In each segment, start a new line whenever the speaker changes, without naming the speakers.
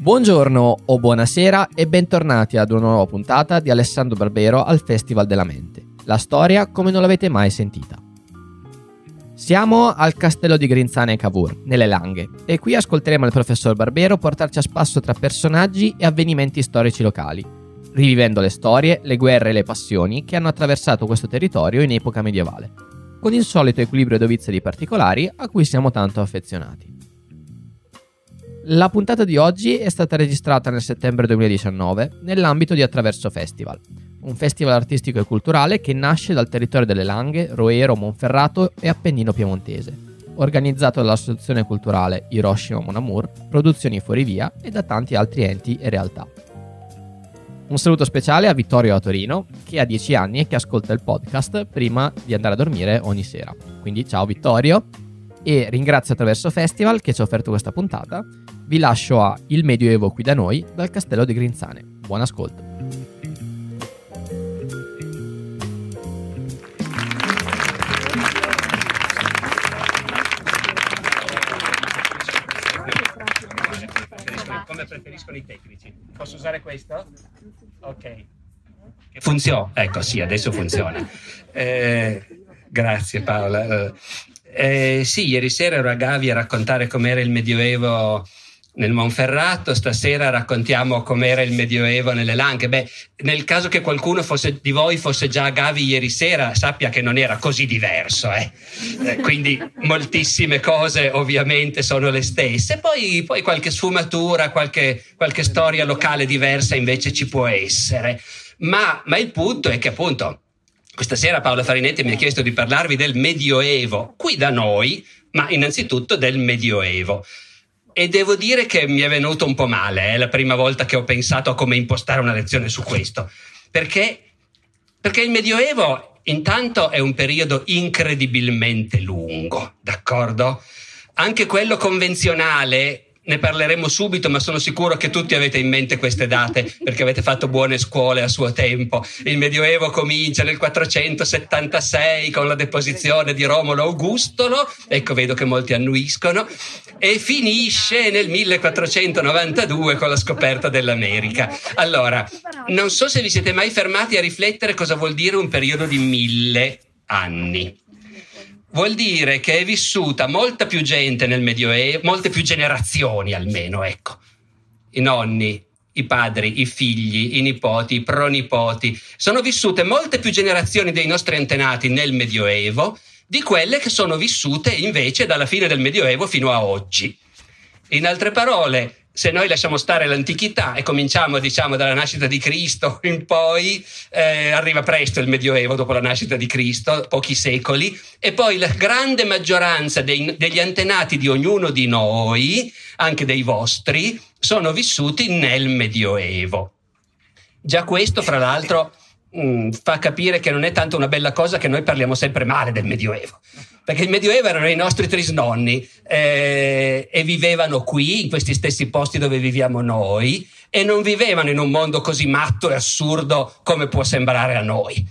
Buongiorno o buonasera e bentornati ad una nuova puntata di Alessandro Barbero al Festival della Mente. La storia come non l'avete mai sentita. Siamo al castello di Grinzane e Cavour, nelle Langhe, e qui ascolteremo il professor Barbero portarci a spasso tra personaggi e avvenimenti storici locali, rivivendo le storie, le guerre e le passioni che hanno attraversato questo territorio in epoca medievale, con il solito equilibrio dovizia di particolari a cui siamo tanto affezionati. La puntata di oggi è stata registrata nel settembre 2019 nell'ambito di Attraverso Festival, un festival artistico e culturale che nasce dal territorio delle Langhe, Roero, Monferrato e Appennino Piemontese, organizzato dall'associazione culturale Hiroshima Mon Amour, Produzioni Fuorivia e da tanti altri enti e realtà. Un saluto speciale a Vittorio a Torino, che ha 10 anni e che ascolta il podcast prima di andare a dormire ogni sera. Quindi ciao Vittorio! E ringrazio Attraverso Festival che ci ha offerto questa puntata. Vi lascio a Il Medioevo qui da noi dal Castello di Grinzane. Buon ascolto.
Come preferiscono i tecnici? Posso usare questo? Ok. Funziona? Ecco, sì, adesso funziona. Eh, grazie Paola. Eh, sì, ieri sera ero a Gavi a raccontare com'era il Medioevo nel Monferrato, stasera raccontiamo com'era il Medioevo nelle Langhe. Beh, nel caso che qualcuno fosse, di voi fosse già a Gavi ieri sera, sappia che non era così diverso. Eh? Eh, quindi moltissime cose ovviamente sono le stesse. Poi, poi qualche sfumatura, qualche, qualche, storia locale diversa invece ci può essere. Ma, ma il punto è che appunto questa sera Paola Farinetti mi ha chiesto di parlarvi del Medioevo, qui da noi, ma innanzitutto del Medioevo. E devo dire che mi è venuto un po' male, è eh, la prima volta che ho pensato a come impostare una lezione su questo. Perché? Perché il Medioevo intanto è un periodo incredibilmente lungo, d'accordo? Anche quello convenzionale ne parleremo subito, ma sono sicuro che tutti avete in mente queste date perché avete fatto buone scuole a suo tempo. Il Medioevo comincia nel 476 con la deposizione di Romolo Augustolo, ecco vedo che molti annuiscono, e finisce nel 1492 con la scoperta dell'America. Allora, non so se vi siete mai fermati a riflettere cosa vuol dire un periodo di mille anni vuol dire che è vissuta molta più gente nel Medioevo, molte più generazioni almeno, ecco. I nonni, i padri, i figli, i nipoti, i pronipoti. Sono vissute molte più generazioni dei nostri antenati nel Medioevo di quelle che sono vissute invece dalla fine del Medioevo fino a oggi. In altre parole, se noi lasciamo stare l'antichità e cominciamo, diciamo, dalla nascita di Cristo in poi, eh, arriva presto il Medioevo dopo la nascita di Cristo, pochi secoli, e poi la grande maggioranza dei, degli antenati di ognuno di noi, anche dei vostri, sono vissuti nel Medioevo. Già questo, fra l'altro, mh, mm, fa capire che non è tanto una bella cosa che noi parliamo sempre male del Medioevo perché il Medioevo erano i nostri trisnonni eh, e vivevano qui, in questi stessi posti dove viviamo noi, e non vivevano in un mondo così matto e assurdo come può sembrare a noi,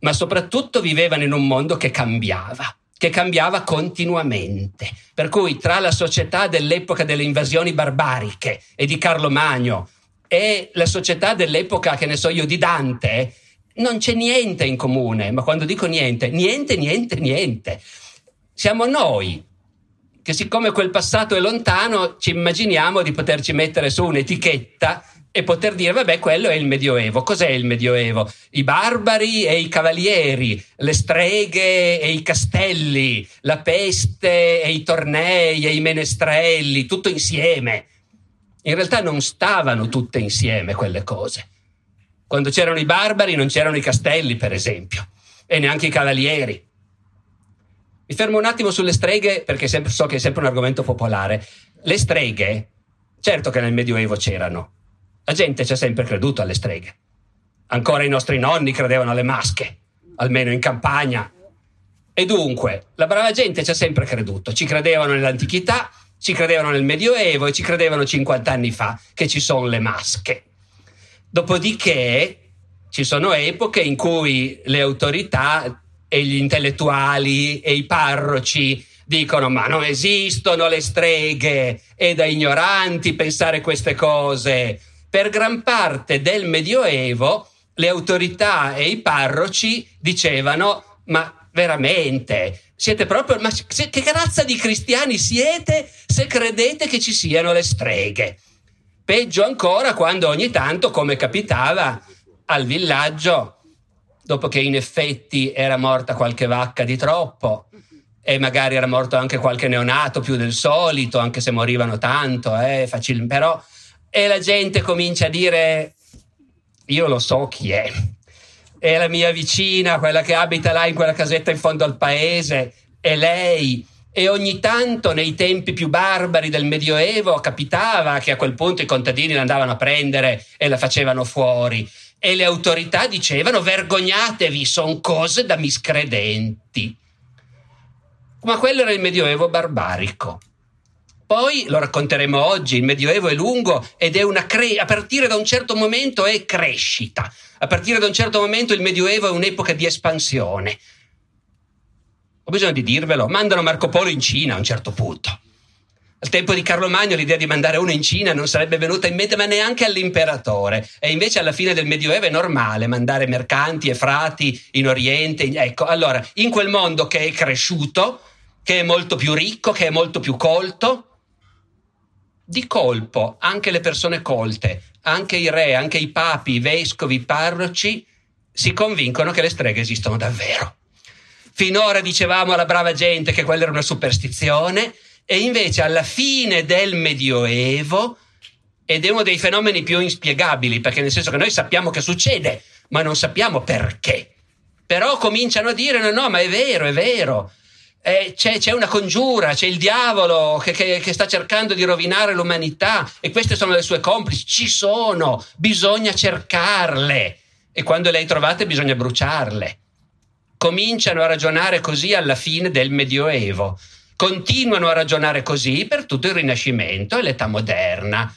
ma soprattutto vivevano in un mondo che cambiava che cambiava continuamente. Per cui tra la società dell'epoca delle invasioni barbariche e di Carlo Magno e la società dell'epoca, che ne so io, di Dante, non c'è niente in comune, ma quando dico niente, niente, niente, niente. Siamo noi che siccome quel passato è lontano, ci immaginiamo di poterci mettere su un'etichetta e poter dire, vabbè, quello è il Medioevo. Cos'è il Medioevo? I barbari e i cavalieri, le streghe e i castelli, la peste e i tornei e i menestrelli, tutto insieme. In realtà non stavano tutte insieme quelle cose. Quando c'erano i barbari non c'erano i castelli, per esempio, e neanche i cavalieri. Mi fermo un attimo sulle streghe perché sempre, so che è sempre un argomento popolare. Le streghe, certo che nel Medioevo c'erano. La gente ci ha sempre creduto alle streghe. Ancora i nostri nonni credevano alle masche, almeno in campagna. E dunque, la brava gente ci ha sempre creduto. Ci credevano nell'antichità, ci credevano nel Medioevo e ci credevano 50 anni fa che ci sono le masche. Dopodiché ci sono epoche in cui le autorità e gli intellettuali e i parroci dicono ma non esistono le streghe, è da ignoranti pensare queste cose. Per gran parte del Medioevo le autorità e i parroci dicevano ma veramente siete proprio ma che razza di cristiani siete se credete che ci siano le streghe? Peggio ancora quando ogni tanto, come capitava al villaggio, dopo che in effetti era morta qualche vacca di troppo e magari era morto anche qualche neonato più del solito, anche se morivano tanto, eh, facil- però, e la gente comincia a dire, io lo so chi è, è la mia vicina, quella che abita là in quella casetta in fondo al paese, è lei e ogni tanto nei tempi più barbari del Medioevo capitava che a quel punto i contadini la andavano a prendere e la facevano fuori e le autorità dicevano vergognatevi, sono cose da miscredenti. Ma quello era il Medioevo barbarico. Poi lo racconteremo oggi, il Medioevo è lungo ed è una cre- a partire da un certo momento è crescita. A partire da un certo momento il Medioevo è un'epoca di espansione ho bisogno di dirvelo, mandano Marco Polo in Cina a un certo punto. Al tempo di Carlo Magno l'idea di mandare uno in Cina non sarebbe venuta in mente, ma neanche all'imperatore. E invece alla fine del Medioevo è normale mandare mercanti e frati in Oriente. Ecco, allora, in quel mondo che è cresciuto, che è molto più ricco, che è molto più colto, di colpo anche le persone colte, anche i re, anche i papi, i vescovi, i parroci, si convincono che le streghe esistono davvero. Finora dicevamo alla brava gente che quella era una superstizione e invece alla fine del Medioevo, ed è uno dei fenomeni più inspiegabili, perché nel senso che noi sappiamo che succede, ma non sappiamo perché. Però cominciano a dire no, no, ma è vero, è vero. Eh, c'è, c'è, una congiura, c'è il diavolo che, che, che sta cercando di rovinare l'umanità e queste sono le sue complici. Ci sono, bisogna cercarle e quando le hai trovate bisogna bruciarle cominciano a ragionare così alla fine del Medioevo, continuano a ragionare così per tutto il Rinascimento e l'età moderna.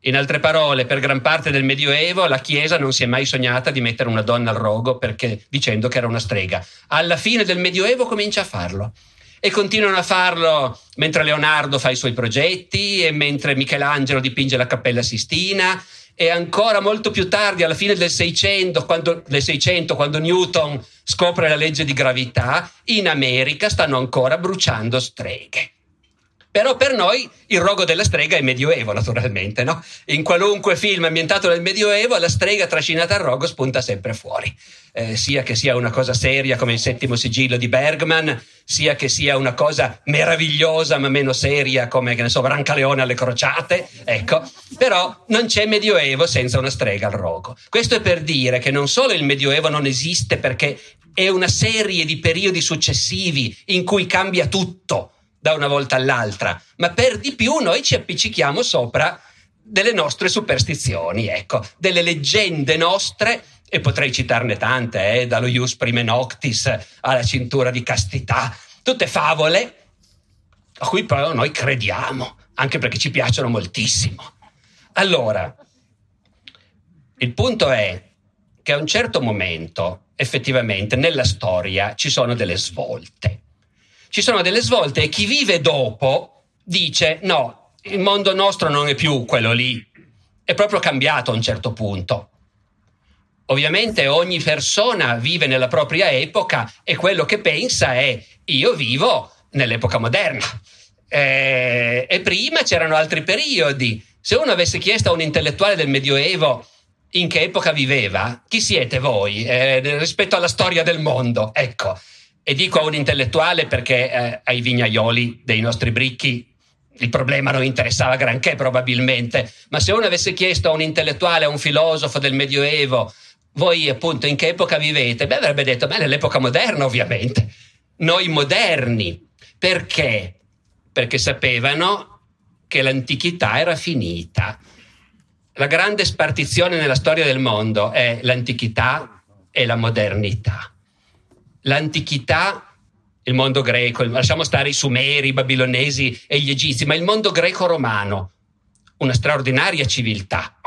In altre parole, per gran parte del Medioevo la Chiesa non si è mai sognata di mettere una donna al rogo perché, dicendo che era una strega. Alla fine del Medioevo comincia a farlo. E continuano a farlo mentre Leonardo fa i suoi progetti e mentre Michelangelo dipinge la Cappella Sistina e ancora molto più tardi, alla fine del 600, quando, del 600, quando Newton scopre la legge di gravità, in America stanno ancora bruciando streghe. Però per noi il rogo della strega è medioevo, naturalmente, no? In qualunque film ambientato nel medioevo, la strega trascinata al rogo spunta sempre fuori. Eh, sia che sia una cosa seria come il settimo sigillo di Bergman, sia che sia una cosa meravigliosa ma meno seria come, che ne so, Brancaleone alle crociate, ecco. Però non c'è medioevo senza una strega al rogo. Questo è per dire che non solo il medioevo non esiste perché è una serie di periodi successivi in cui cambia tutto, da una volta all'altra, ma per di più noi ci appiccichiamo sopra delle nostre superstizioni, ecco, delle leggende nostre, e potrei citarne tante, eh, dallo Ius Prime Noctis alla cintura di castità, tutte favole a cui però noi crediamo, anche perché ci piacciono moltissimo. Allora, il punto è che a un certo momento, effettivamente, nella storia ci sono delle svolte ci sono delle svolte e chi vive dopo dice no, il mondo nostro non è più quello lì, è proprio cambiato a un certo punto. Ovviamente ogni persona vive nella propria epoca e quello che pensa è io vivo nell'epoca moderna. Eh, e prima c'erano altri periodi. Se uno avesse chiesto a un intellettuale del Medioevo in che epoca viveva, chi siete voi eh, rispetto alla storia del mondo? Ecco, e dico a un intellettuale perché eh, ai vignaioli dei nostri bricchi il problema non interessava granché probabilmente, ma se uno avesse chiesto a un intellettuale, a un filosofo del Medioevo, voi appunto in che epoca vivete? Beh, avrebbe detto, beh, nell'epoca moderna ovviamente. Noi moderni. Perché? Perché sapevano che l'antichità era finita. La grande spartizione nella storia del mondo è l'antichità e la modernità l'antichità, il mondo greco, lasciamo stare i sumeri, i babilonesi e gli egizi, ma il mondo greco-romano, una straordinaria civiltà.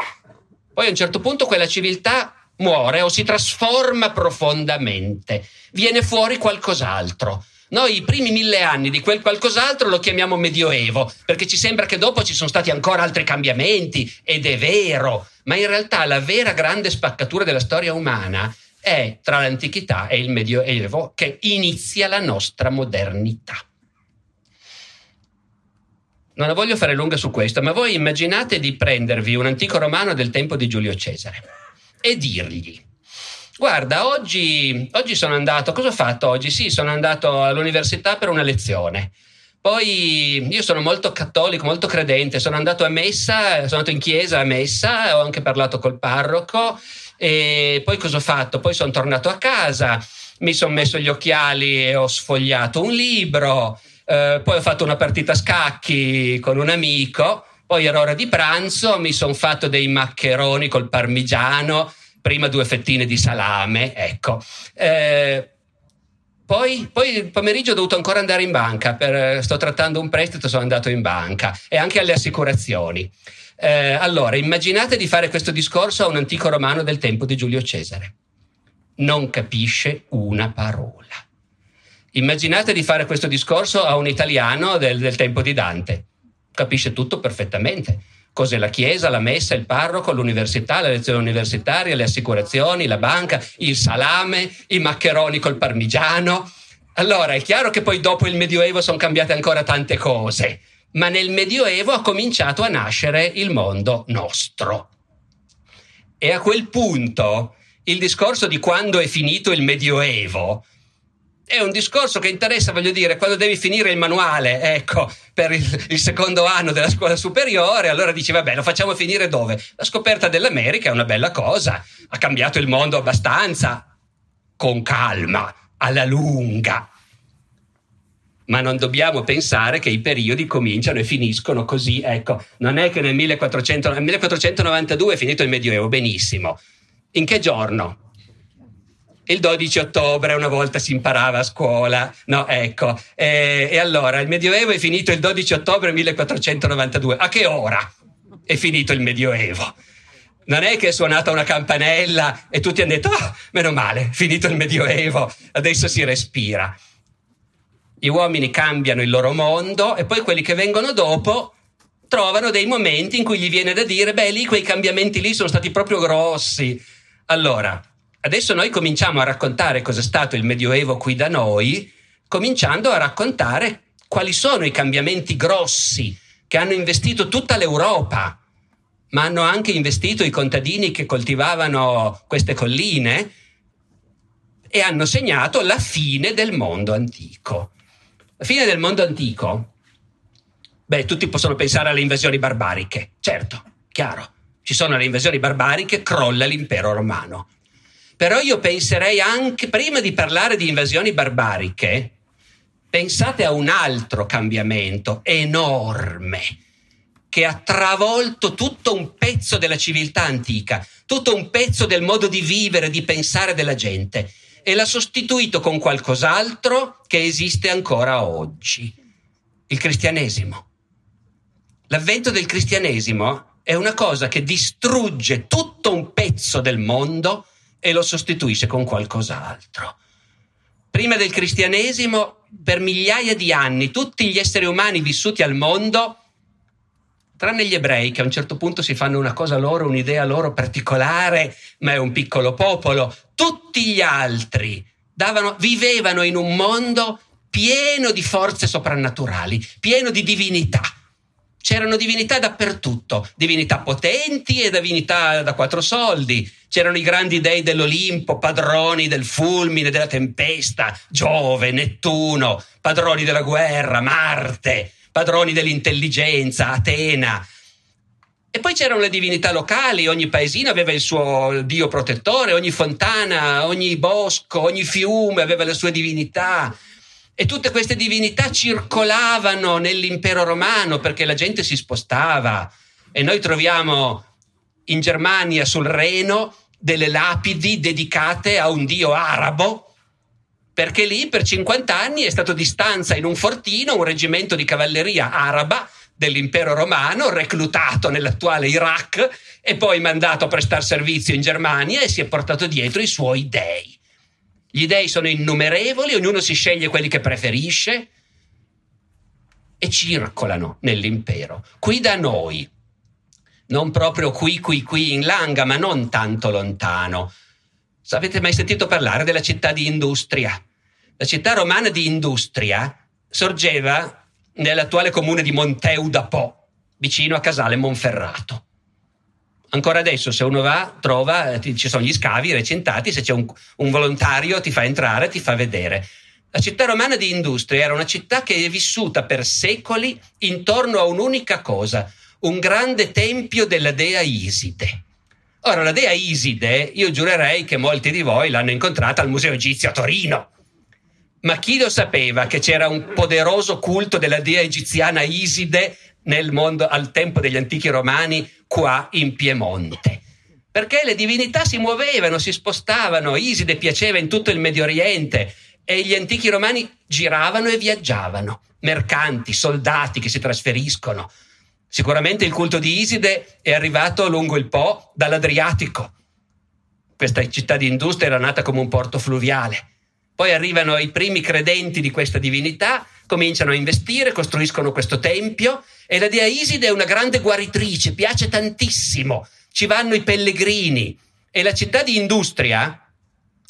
Poi a un certo punto quella civiltà muore o si trasforma profondamente, viene fuori qualcos'altro. Noi i primi mille anni di quel qualcos'altro lo chiamiamo Medioevo, perché ci sembra che dopo ci sono stati ancora altri cambiamenti, ed è vero, ma in realtà la vera grande spaccatura della storia umana è tra l'antichità e il Medioevo che inizia la nostra modernità. Non la voglio fare lunga su questo, ma voi immaginate di prendervi un antico romano del tempo di Giulio Cesare e dirgli Guarda, oggi, oggi sono andato, cosa ho fatto oggi? Sì, sono andato all'università per una lezione. Poi io sono molto cattolico, molto credente, sono andato a messa, sono andato in chiesa a messa, ho anche parlato col parroco e poi cosa ho fatto? Poi sono tornato a casa, mi sono messo gli occhiali e ho sfogliato un libro, eh, poi ho fatto una partita a scacchi con un amico, poi era ora di pranzo, mi sono fatto dei maccheroni col parmigiano prima due fettine di salame, ecco. Eh, poi, poi, il pomeriggio ho dovuto ancora andare in banca, per, sto trattando un prestito, sono andato in banca e anche alle assicurazioni. Eh, allora, immaginate di fare questo discorso a un antico romano del tempo di Giulio Cesare. Non capisce una parola. Immaginate di fare questo discorso a un italiano del, del tempo di Dante. Capisce tutto perfettamente Cos'è la chiesa, la messa, il parroco, l'università, la lezione universitaria, le assicurazioni, la banca, il salame, i maccheroni col parmigiano. Allora è chiaro che poi dopo il Medioevo sono cambiate ancora tante cose, ma nel Medioevo ha cominciato a nascere il mondo nostro. E a quel punto il discorso di quando è finito il Medioevo è un discorso che interessa, voglio dire, quando devi finire il manuale, ecco, per il, il, secondo anno della scuola superiore, allora dici, vabbè, lo facciamo finire dove? La scoperta dell'America è una bella cosa, ha cambiato il mondo abbastanza, con calma, alla lunga. Ma non dobbiamo pensare che i periodi cominciano e finiscono così, ecco, non è che nel 1400, nel 1492 è finito il Medioevo, benissimo. In che giorno? Il 12 ottobre una volta si imparava a scuola, no, ecco. E, e, allora il Medioevo è finito il 12 ottobre 1492. A che ora è finito il Medioevo? Non è che è suonata una campanella e tutti hanno detto, oh, meno male, finito il Medioevo, adesso si respira. Gli uomini cambiano il loro mondo e poi quelli che vengono dopo trovano dei momenti in cui gli viene da dire, beh, lì quei cambiamenti lì sono stati proprio grossi. Allora, Adesso noi cominciamo a raccontare cosa è stato il Medioevo qui da noi, cominciando a raccontare quali sono i cambiamenti grossi che hanno investito tutta l'Europa, ma hanno anche investito i contadini che coltivavano queste colline e hanno segnato la fine del mondo antico. La fine del mondo antico? Beh, tutti possono pensare alle invasioni barbariche, certo, chiaro. Ci sono le invasioni barbariche, crolla l'impero romano. Però io penserei anche, prima di parlare di invasioni barbariche, pensate a un altro cambiamento enorme che ha travolto tutto un pezzo della civiltà antica, tutto un pezzo del modo di vivere, di pensare della gente e l'ha sostituito con qualcos'altro che esiste ancora oggi, il cristianesimo. L'avvento del cristianesimo è una cosa che distrugge tutto un pezzo del mondo e lo sostituisce con qualcos'altro. Prima del cristianesimo, per migliaia di anni, tutti gli esseri umani vissuti al mondo, tranne gli ebrei che a un certo punto si fanno una cosa loro, un'idea loro particolare, ma è un piccolo popolo, tutti gli altri davano, vivevano in un mondo pieno di forze soprannaturali, pieno di divinità c'erano divinità dappertutto, divinità potenti e divinità da quattro soldi. C'erano i grandi dei dell'Olimpo, padroni del fulmine, della tempesta, Giove, Nettuno, padroni della guerra, Marte, padroni dell'intelligenza, Atena. E poi c'erano le divinità locali, ogni paesino aveva il suo dio protettore, ogni fontana, ogni bosco, ogni fiume aveva le sue divinità. E tutte queste divinità circolavano nell'impero romano perché la gente si spostava. E noi troviamo in Germania sul Reno delle lapidi dedicate a un dio arabo, perché lì per 50 anni è stato di stanza in un fortino un reggimento di cavalleria araba dell'impero romano, reclutato nell'attuale Iraq e poi mandato a prestare servizio in Germania e si è portato dietro i suoi dei. Gli dei sono innumerevoli, ognuno si sceglie quelli che preferisce e circolano nell'impero. Qui da noi, non proprio qui, qui, qui in Langa, ma non tanto lontano. Avete mai sentito parlare della città di Industria? La città romana di Industria sorgeva nell'attuale comune di Monteu da Po, vicino a Casale Monferrato. Ancora adesso, se uno va, trova, ci sono gli scavi recintati, se c'è un, un volontario ti fa entrare, ti fa vedere. La città romana di Industria era una città che è vissuta per secoli intorno a un'unica cosa, un grande tempio della dea Iside. Ora, la dea Iside, io giurerei che molti di voi l'hanno incontrata al Museo Egizio a Torino. Ma chi lo sapeva che c'era un poderoso culto della dea egiziana Iside nel mondo al tempo degli antichi romani qua in Piemonte? Perché le divinità si muovevano, si spostavano, Iside piaceva in tutto il Medio Oriente e gli antichi romani giravano e viaggiavano, mercanti, soldati che si trasferiscono. Sicuramente il culto di Iside è arrivato lungo il Po dall'Adriatico. Questa città di industria era nata come un porto fluviale. Poi arrivano i primi credenti di questa divinità, cominciano a investire, costruiscono questo tempio e la dea Iside è una grande guaritrice, piace tantissimo, ci vanno i pellegrini e la città di industria,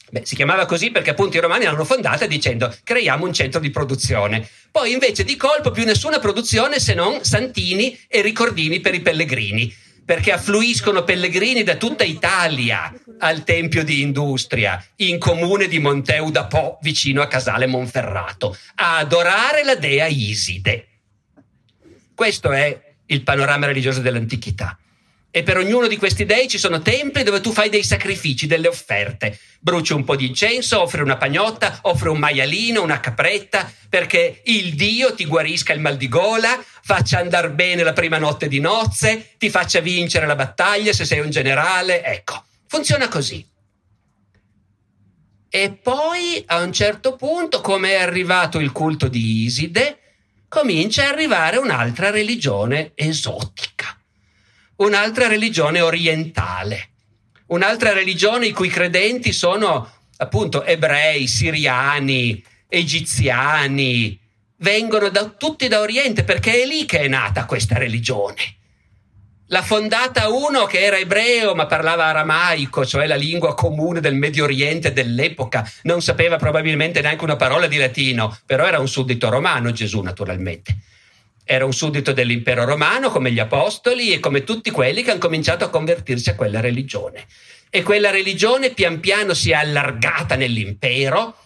Beh, si chiamava così perché appunto i romani l'hanno fondata dicendo creiamo un centro di produzione. Poi invece di colpo più nessuna produzione se non santini e ricordini per i pellegrini, perché affluiscono pellegrini da tutta Italia al Tempio di Industria, in comune di Monteu da Po, vicino a Casale Monferrato, a adorare la dea Iside. Questo è il panorama religioso dell'antichità. E per ognuno di questi dei ci sono templi dove tu fai dei sacrifici, delle offerte. Bruci un po' di incenso, offri una pagnotta, offri un maialino, una capretta, perché il Dio ti guarisca il mal di gola, faccia andare bene la prima notte di nozze, ti faccia vincere la battaglia se sei un generale. Ecco, funziona così. E poi a un certo punto, come è arrivato il culto di Iside, comincia a arrivare un'altra religione esotica un'altra religione orientale, un'altra religione i cui credenti sono appunto ebrei, siriani, egiziani, vengono da, tutti da Oriente perché è lì che è nata questa religione. L'ha fondata uno che era ebreo ma parlava aramaico, cioè la lingua comune del Medio Oriente dell'epoca, non sapeva probabilmente neanche una parola di latino, però era un suddito romano Gesù naturalmente. Era un suddito dell'impero romano come gli apostoli e come tutti quelli che hanno cominciato a convertirsi a quella religione. E quella religione pian piano si è allargata nell'impero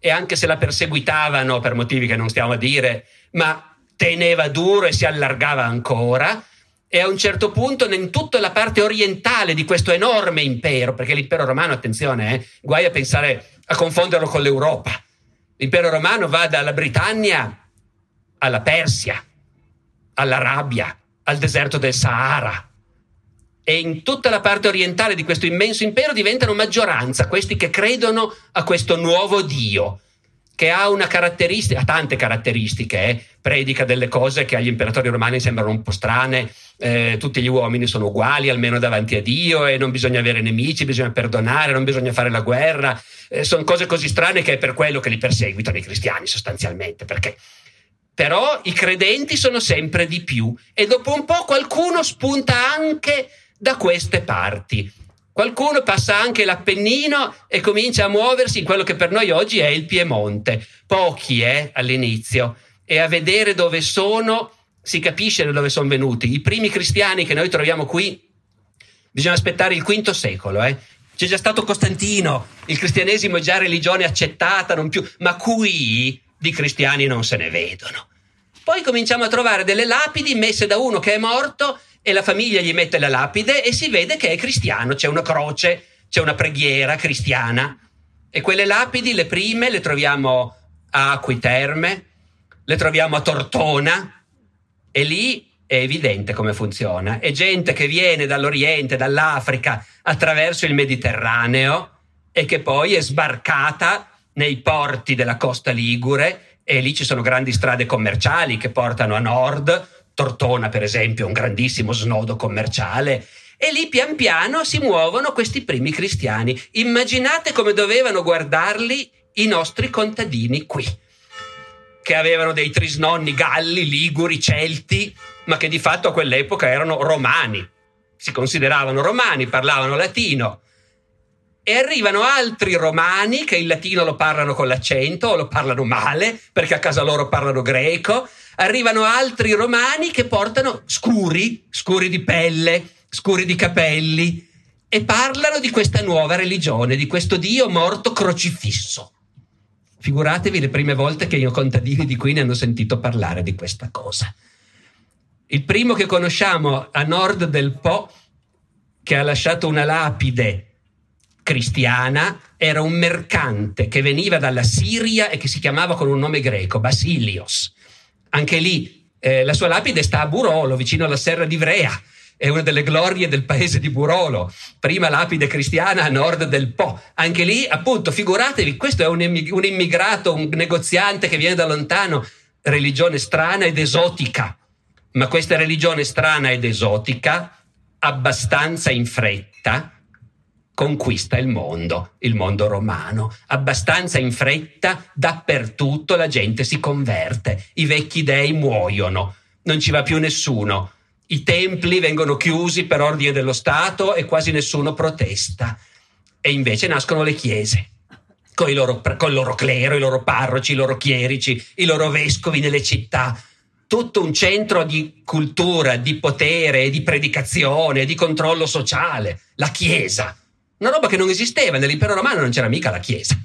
e anche se la perseguitavano per motivi che non stiamo a dire, ma teneva duro e si allargava ancora. E a un certo punto, in tutta la parte orientale di questo enorme impero, perché l'impero romano, attenzione, eh, guai a pensare a confonderlo con l'Europa. L'impero romano va dalla Britannia alla Persia, all'Arabia, al deserto del Sahara. E in tutta la parte orientale di questo immenso impero diventano maggioranza questi che credono a questo nuovo Dio, che ha una caratteristica, ha tante caratteristiche, eh? predica delle cose che agli imperatori romani sembrano un po' strane, eh, tutti gli uomini sono uguali almeno davanti a Dio e non bisogna avere nemici, bisogna perdonare, non bisogna fare la guerra, eh, sono cose così strane che è per quello che li perseguitano i cristiani sostanzialmente, perché però i credenti sono sempre di più e dopo un po' qualcuno spunta anche da queste parti. Qualcuno passa anche l'Appennino e comincia a muoversi in quello che per noi oggi è il Piemonte. Pochi, eh, all'inizio. E a vedere dove sono si capisce da dove sono venuti. I primi cristiani che noi troviamo qui, bisogna aspettare il V secolo, eh. C'è già stato Costantino, il cristianesimo è già religione accettata, non più, ma qui di cristiani non se ne vedono. Poi cominciamo a trovare delle lapidi messe da uno che è morto e la famiglia gli mette la lapide e si vede che è cristiano, c'è una croce, c'è una preghiera cristiana. E quelle lapidi, le prime, le troviamo a Acquiterme, le troviamo a Tortona e lì è evidente come funziona. È gente che viene dall'Oriente, dall'Africa, attraverso il Mediterraneo e che poi è sbarcata nei porti della costa ligure e lì ci sono grandi strade commerciali che portano a nord, Tortona per esempio, un grandissimo snodo commerciale E lì pian piano si muovono questi primi cristiani. Immaginate come dovevano guardarli i nostri contadini qui, che avevano dei trisnonni galli, liguri, celti, ma che di fatto a quell'epoca erano romani. Si consideravano romani, parlavano latino. E arrivano altri romani che il latino lo parlano con l'accento o lo parlano male, perché a casa loro parlano greco. Arrivano altri romani che portano scuri, scuri di pelle, scuri di capelli, e parlano di questa nuova religione, di questo Dio morto crocifisso. Figuratevi le prime volte che i contadini di qui ne hanno sentito parlare di questa cosa. Il primo che conosciamo a nord del Po, che ha lasciato una lapide cristiana, era un mercante che veniva dalla Siria e che si chiamava con un nome greco, Basilios. Anche lì eh, la sua lapide sta a Burolo, vicino alla serra di Vrea è una delle glorie del paese di Burolo, prima lapide cristiana a nord del Po. Anche lì, appunto, figuratevi, questo è un, un immigrato, un negoziante che viene da lontano, religione strana ed esotica. Ma questa religione strana ed esotica, abbastanza in fretta, conquista il mondo, il mondo romano. Abbastanza in fretta, dappertutto la gente si converte, i vecchi dei muoiono, non ci va più nessuno i templi vengono chiusi per ordine dello Stato e quasi nessuno protesta. E invece nascono le chiese, con loro, con il loro clero, i loro parroci, i loro chierici, i loro vescovi nelle città. Tutto un centro di cultura, di potere, di predicazione, di controllo sociale. La Chiesa. Una roba che non esisteva. Nell'impero romano non c'era mica la Chiesa.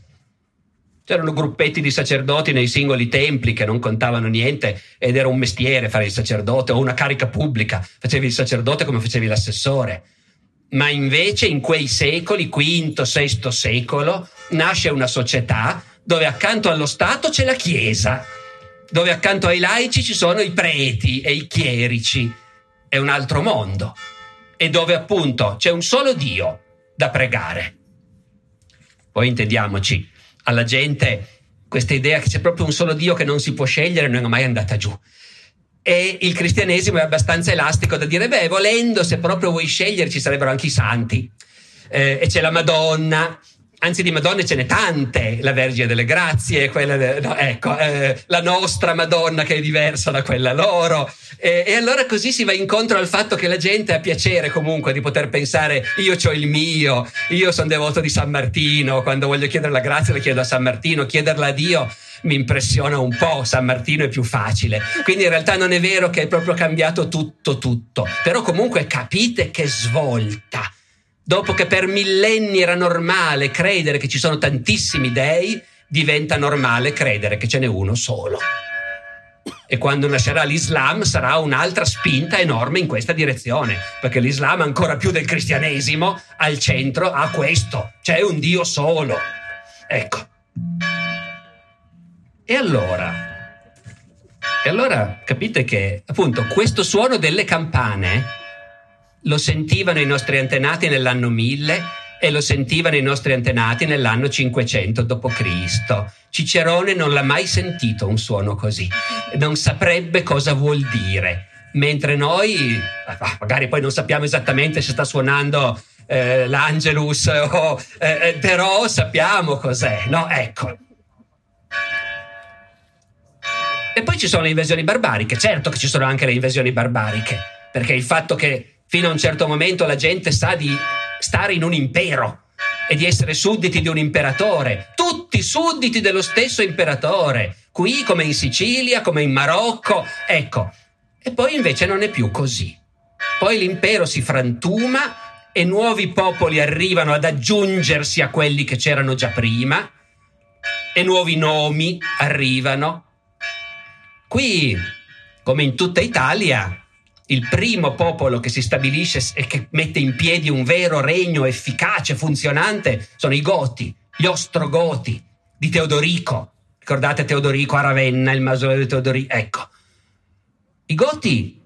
C'erano gruppetti di sacerdoti nei singoli templi che non contavano niente ed era un mestiere fare il sacerdote o una carica pubblica. Facevi il sacerdote come facevi l'assessore. Ma invece in quei secoli, V, VI secolo, nasce una società dove accanto allo Stato c'è la Chiesa, dove accanto ai laici ci sono i preti e i chierici. È un altro mondo. E dove appunto c'è un solo Dio da pregare. Poi intendiamoci, alla gente questa idea che c'è proprio un solo Dio che non si può scegliere non è mai andata giù. E il cristianesimo è abbastanza elastico da dire, beh, volendo, se proprio vuoi scegliere, ci sarebbero anche i santi. Eh, e c'è la Madonna, anzi di Madonne ce n'è tante, la Vergine delle Grazie, quella de, no, ecco, eh, la nostra Madonna che è diversa da quella loro. E, e, allora così si va incontro al fatto che la gente ha piacere comunque di poter pensare io ho il mio, io sono devoto di San Martino, quando voglio chiedere la grazia la chiedo a San Martino, chiederla a Dio mi impressiona un po', San Martino è più facile. Quindi in realtà non è vero che è proprio cambiato tutto tutto, però comunque capite che svolta Dopo che per millenni era normale credere che ci sono tantissimi dei, diventa normale credere che ce n'è uno solo. E quando nascerà l'Islam sarà un'altra spinta enorme in questa direzione, perché l'Islam ancora più del cristianesimo al centro ha questo, c'è un Dio solo. Ecco. E allora, e allora capite che appunto questo suono delle campane lo sentivano i nostri antenati nell'anno 1000 e lo sentivano i nostri antenati nell'anno 500 d.C. Cicerone non l'ha mai sentito un suono così, non saprebbe cosa vuol dire, mentre noi, ah, magari poi non sappiamo esattamente se sta suonando eh, l'Angelus, o, eh, eh, però sappiamo cos'è, no? Ecco. E poi ci sono le invasioni barbariche, certo che ci sono anche le invasioni barbariche, perché il fatto che fino a un certo momento la gente sa di stare in un impero e di essere sudditi di un imperatore, tutti sudditi dello stesso imperatore, qui come in Sicilia, come in Marocco, ecco. E poi invece non è più così. Poi l'impero si frantuma e nuovi popoli arrivano ad aggiungersi a quelli che c'erano già prima e nuovi nomi arrivano. Qui, come in tutta Italia, il primo popolo che si stabilisce e che mette in piedi un vero regno efficace, funzionante, sono i Goti, gli Ostrogoti di Teodorico. Ricordate Teodorico a Ravenna, il mausoleo di Teodorico? Ecco. I Goti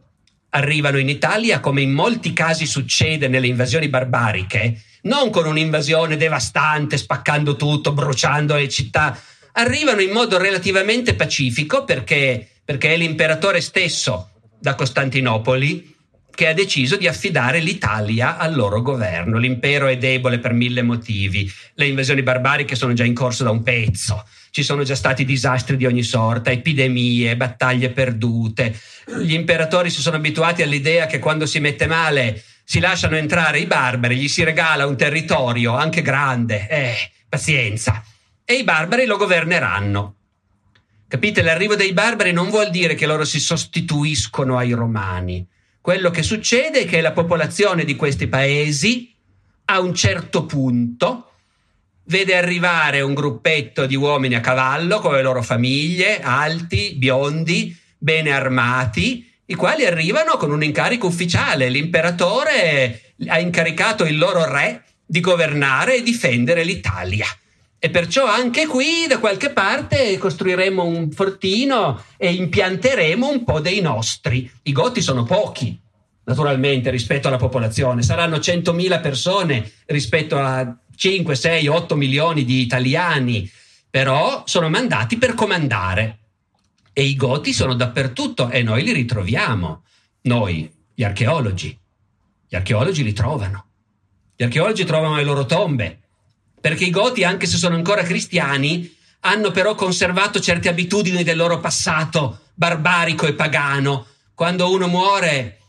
arrivano in Italia, come in molti casi succede nelle invasioni barbariche, non con un'invasione devastante, spaccando tutto, bruciando le città, arrivano in modo relativamente pacifico perché, perché è l'imperatore stesso da Costantinopoli che ha deciso di affidare l'Italia al loro governo. L'impero è debole per mille motivi, le invasioni barbariche sono già in corso da un pezzo, ci sono già stati disastri di ogni sorta, epidemie, battaglie perdute. Gli imperatori si sono abituati all'idea che quando si mette male si lasciano entrare i barbari, gli si regala un territorio anche grande. Eh, pazienza. E i barbari lo governeranno. Capite? L'arrivo dei barbari non vuol dire che loro si sostituiscono ai romani quello che succede è che la popolazione di questi paesi a un certo punto vede arrivare un gruppetto di uomini a cavallo con le loro famiglie, alti, biondi, bene armati, i quali arrivano con un incarico ufficiale. L'imperatore ha incaricato il loro re di governare e difendere l'Italia. E perciò anche qui da qualche parte costruiremo un fortino e impianteremo un po' dei nostri. I goti sono pochi, naturalmente, rispetto alla popolazione. Saranno 100.000 persone rispetto a 5, 6, 8 milioni di italiani, però sono mandati per comandare. E i goti sono dappertutto e noi li ritroviamo. Noi, gli archeologi. Gli archeologi li trovano. Gli archeologi trovano le loro tombe perché i Goti, anche se sono ancora cristiani, hanno però conservato certe abitudini del loro passato barbarico e pagano. Quando uno muore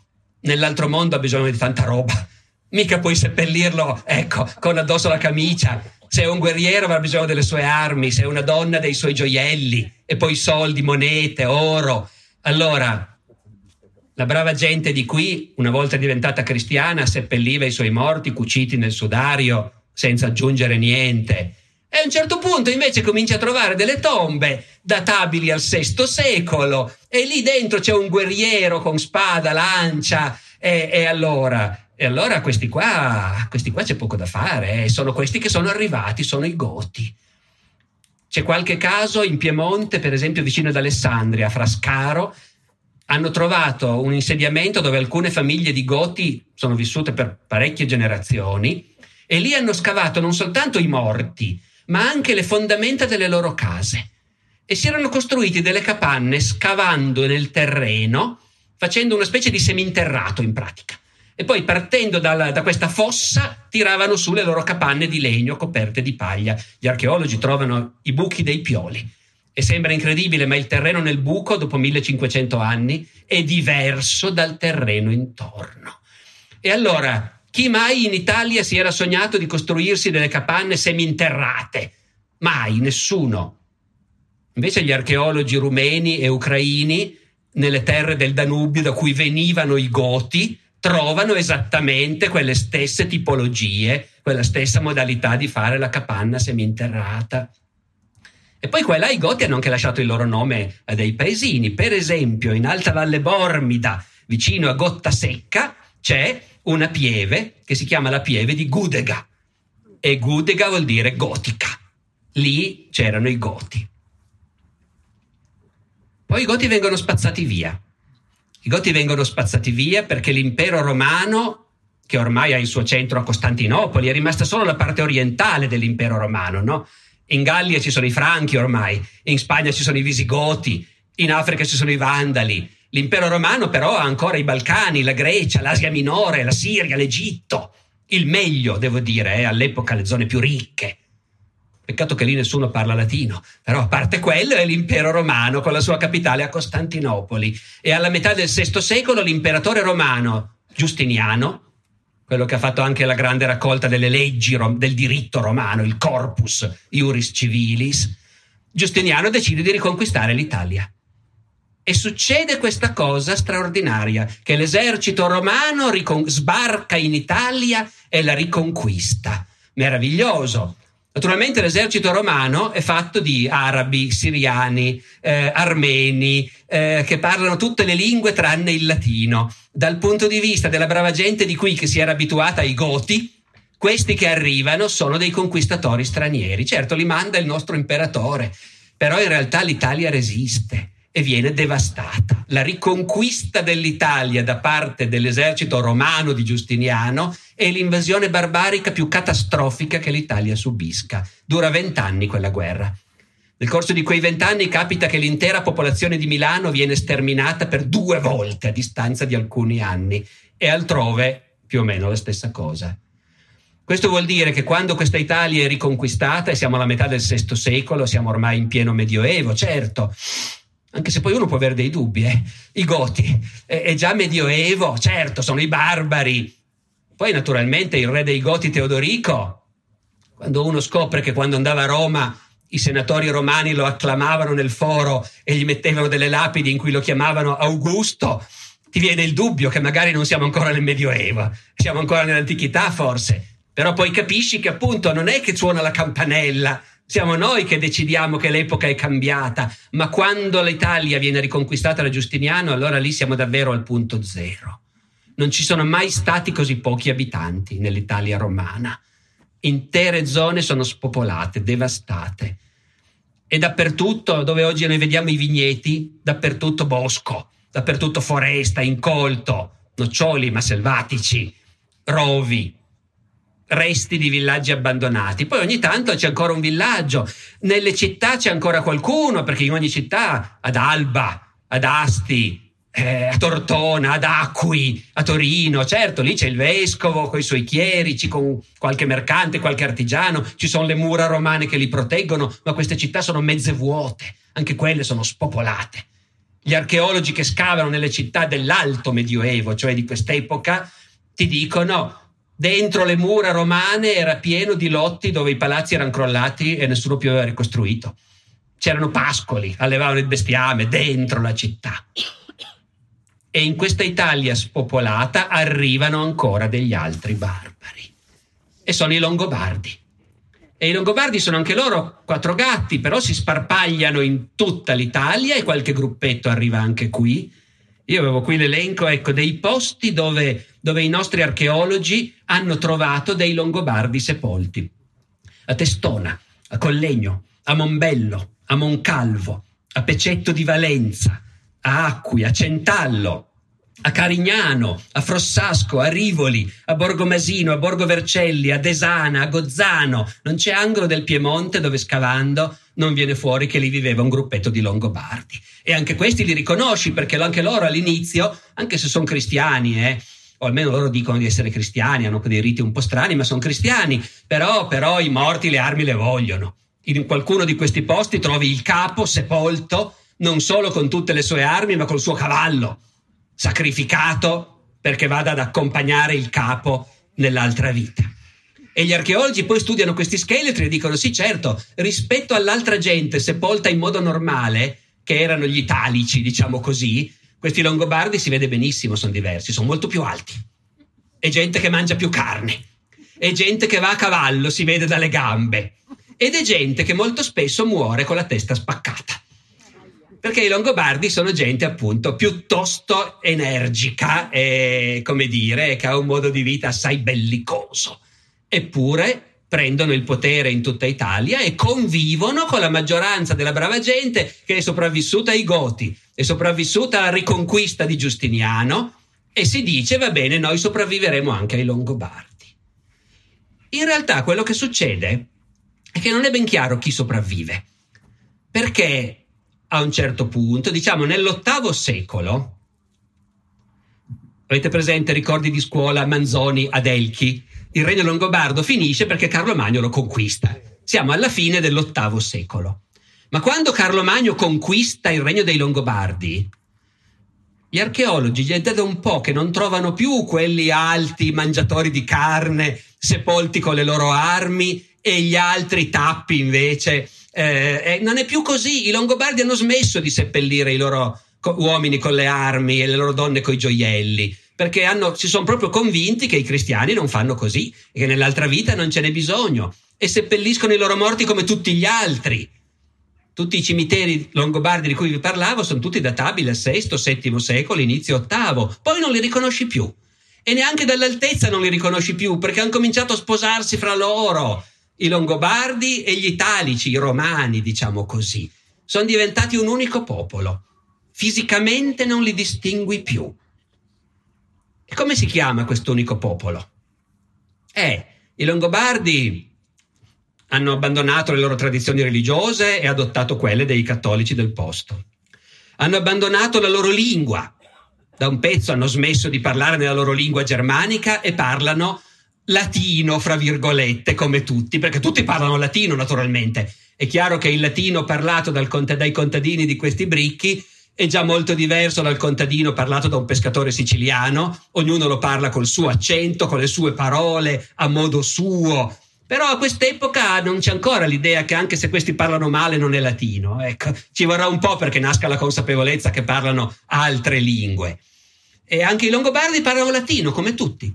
nell'altro mondo ha bisogno di tanta roba. Mica puoi seppellirlo, ecco, con addosso la camicia. Se è un guerriero avrà bisogno delle sue armi, se è una donna dei suoi gioielli, e poi soldi, monete, oro. Allora, la brava gente di qui, una volta diventata cristiana, seppelliva i suoi morti cuciti nel sudario senza aggiungere niente. E a un certo punto invece comincia a trovare delle tombe databili al VI secolo e lì dentro c'è un guerriero con spada, lancia e, e allora, e allora questi, qua, questi qua c'è poco da fare, eh. sono questi che sono arrivati, sono i Goti. C'è qualche caso in Piemonte, per esempio vicino ad Alessandria, Frascaro, hanno trovato un insediamento dove alcune famiglie di Goti sono vissute per parecchie generazioni e lì hanno scavato non soltanto i morti, ma anche le fondamenta delle loro case. E si erano costruiti delle capanne scavando nel terreno, facendo una specie di seminterrato in pratica. E poi partendo dalla, da questa fossa tiravano su le loro capanne di legno coperte di paglia. Gli archeologi trovano i buchi dei pioli. E sembra incredibile, ma il terreno nel buco, dopo 1500 anni, è diverso dal terreno intorno. E allora chi mai in Italia si era sognato di costruirsi delle capanne seminterrate? Mai, nessuno. Invece gli archeologi rumeni e ucraini, nelle terre del Danubio da cui venivano i Goti, trovano esattamente quelle stesse tipologie, quella stessa modalità di fare la capanna seminterrata. E poi qua e là i Goti hanno anche lasciato il loro nome a dei paesini. Per esempio, in Alta Valle Bormida, vicino a Gotta Secca, c'è una pieve che si chiama la pieve di Gudega e Gudega vuol dire gotica. Lì c'erano i Goti. Poi i Goti vengono spazzati via. I Goti vengono spazzati via perché l'impero romano, che ormai ha il suo centro a Costantinopoli, è rimasta solo la parte orientale dell'impero romano, no? In Gallia ci sono i Franchi ormai, in Spagna ci sono i Visigoti, in Africa ci sono i Vandali, L'impero romano però ha ancora i Balcani, la Grecia, l'Asia minore, la Siria, l'Egitto. Il meglio, devo dire, è all'epoca le zone più ricche. Peccato che lì nessuno parla latino, però a parte quello è l'impero romano con la sua capitale a Costantinopoli. E alla metà del VI secolo l'imperatore romano, Giustiniano, quello che ha fatto anche la grande raccolta delle leggi del diritto romano, il corpus iuris civilis, Giustiniano decide di riconquistare l'Italia. E succede questa cosa straordinaria, che l'esercito romano ricon- sbarca in Italia e la riconquista. Meraviglioso. Naturalmente l'esercito romano è fatto di arabi, siriani, eh, armeni, eh, che parlano tutte le lingue tranne il latino. Dal punto di vista della brava gente di qui che si era abituata ai goti, questi che arrivano sono dei conquistatori stranieri. Certo, li manda il nostro imperatore, però in realtà l'Italia resiste e viene devastata. La riconquista dell'Italia da parte dell'esercito romano di Giustiniano è l'invasione barbarica più catastrofica che l'Italia subisca. Dura vent'anni quella guerra. Nel corso di quei vent'anni capita che l'intera popolazione di Milano viene sterminata per due volte a distanza di alcuni anni e altrove più o meno la stessa cosa. Questo vuol dire che quando questa Italia è riconquistata, e siamo alla metà del VI secolo, siamo ormai in pieno medioevo, certo, anche se poi uno può avere dei dubbi, eh? i Goti, è, è già medioevo, certo, sono i barbari. Poi naturalmente il re dei Goti Teodorico, quando uno scopre che quando andava a Roma i senatori romani lo acclamavano nel foro e gli mettevano delle lapidi in cui lo chiamavano Augusto, ti viene il dubbio che magari non siamo ancora nel Medioevo, siamo ancora nell'antichità forse. Però poi capisci che appunto non è che suona la campanella, siamo noi che decidiamo che l'epoca è cambiata, ma quando l'Italia viene riconquistata da Giustiniano, allora lì siamo davvero al punto zero. Non ci sono mai stati così pochi abitanti nell'Italia romana intere zone sono spopolate, devastate. E dappertutto, dove oggi noi vediamo i vigneti, dappertutto bosco, dappertutto foresta, incolto, noccioli ma selvatici, rovi, resti di villaggi abbandonati. Poi ogni tanto c'è ancora un villaggio, nelle città c'è ancora qualcuno, perché in ogni città, ad Alba, ad Asti, eh, a Tortona, ad Acqui, a Torino, certo, lì c'è il vescovo con i suoi chierici, con qualche mercante, qualche artigiano, ci sono le mura romane che li proteggono, ma queste città sono mezze vuote, anche quelle sono spopolate. Gli archeologi che scavano nelle città dell'alto medioevo, cioè di quest'epoca, ti dicono dentro le mura romane era pieno di lotti dove i palazzi erano crollati e nessuno più aveva ricostruito. C'erano pascoli, allevavano il bestiame dentro la città e in questa Italia spopolata arrivano ancora degli altri barbari. E sono i Longobardi. E i Longobardi sono anche loro quattro gatti, però si sparpagliano in tutta l'Italia e qualche gruppetto arriva anche qui. Io avevo qui l'elenco ecco, dei posti dove, dove i nostri archeologi hanno trovato dei Longobardi sepolti. A Testona, a Collegno, a Mombello, a Moncalvo, a Pecetto di Valenza, a Acqui, a Centallo, a Carignano, a Frossasco, a Rivoli, a Borgomasino, a Borgo Vercelli, a Desana, a Gozzano. Non c'è angolo del Piemonte dove scavando non viene fuori che lì viveva un gruppetto di Longobardi. E anche questi li riconosci perché anche loro all'inizio, anche se sono cristiani, eh, o almeno loro dicono di essere cristiani, hanno dei riti un po' strani, ma sono cristiani, però, però i morti le armi le vogliono. In qualcuno di questi posti trovi il capo sepolto, non solo con tutte le sue armi, ma col suo cavallo sacrificato perché vada ad accompagnare il capo nell'altra vita. E gli archeologi poi studiano questi scheletri e dicono sì certo, rispetto all'altra gente sepolta in modo normale, che erano gli italici, diciamo così, questi longobardi si vede benissimo, sono diversi, sono molto più alti. E gente che mangia più carne. E gente che va a cavallo, si vede dalle gambe. Ed è gente che molto spesso muore con la testa spaccata perché i Longobardi sono gente appunto piuttosto energica e, come dire, che ha un modo di vita assai bellicoso. Eppure prendono il potere in tutta Italia e convivono con la maggioranza della brava gente che è sopravvissuta ai Goti, è sopravvissuta alla riconquista di Giustiniano e si dice va bene, noi sopravviveremo anche ai Longobardi. In realtà quello che succede è che non è ben chiaro chi sopravvive, perché a un certo punto, diciamo nell'ottavo secolo, avete presente ricordi di scuola Manzoni ad Elchi? Il regno longobardo finisce perché Carlo Magno lo conquista. Siamo alla fine dell'ottavo secolo. Ma quando Carlo Magno conquista il regno dei Longobardi, gli archeologi gli è da un po' che non trovano più quelli alti mangiatori di carne sepolti con le loro armi e gli altri tappi invece eh, eh, non è più così. I Longobardi hanno smesso di seppellire i loro uomini con le armi e le loro donne con i gioielli, perché hanno, si sono proprio convinti che i cristiani non fanno così e che nell'altra vita non ce n'è bisogno e seppelliscono i loro morti come tutti gli altri. Tutti i cimiteri longobardi di cui vi parlavo sono tutti databili al VI, VII secolo, inizio VIII. Poi non li riconosci più. E neanche dall'altezza non li riconosci più perché hanno cominciato a sposarsi fra loro i Longobardi e gli Italici, i Romani, diciamo così, sono diventati un unico popolo. Fisicamente non li distingui più. E come si chiama questo unico popolo? Eh, i Longobardi hanno abbandonato le loro tradizioni religiose e adottato quelle dei cattolici del posto. Hanno abbandonato la loro lingua. Da un pezzo hanno smesso di parlare nella loro lingua germanica e parlano latino, fra virgolette, come tutti, perché tutti parlano latino naturalmente. È chiaro che il latino parlato dal, dai contadini di questi bricchi è già molto diverso dal contadino parlato da un pescatore siciliano, ognuno lo parla col suo accento, con le sue parole, a modo suo. Però a quest'epoca non c'è ancora l'idea che anche se questi parlano male non è latino. Ecco, ci vorrà un po' perché nasca la consapevolezza che parlano altre lingue. E anche i longobardi parlano latino, come tutti.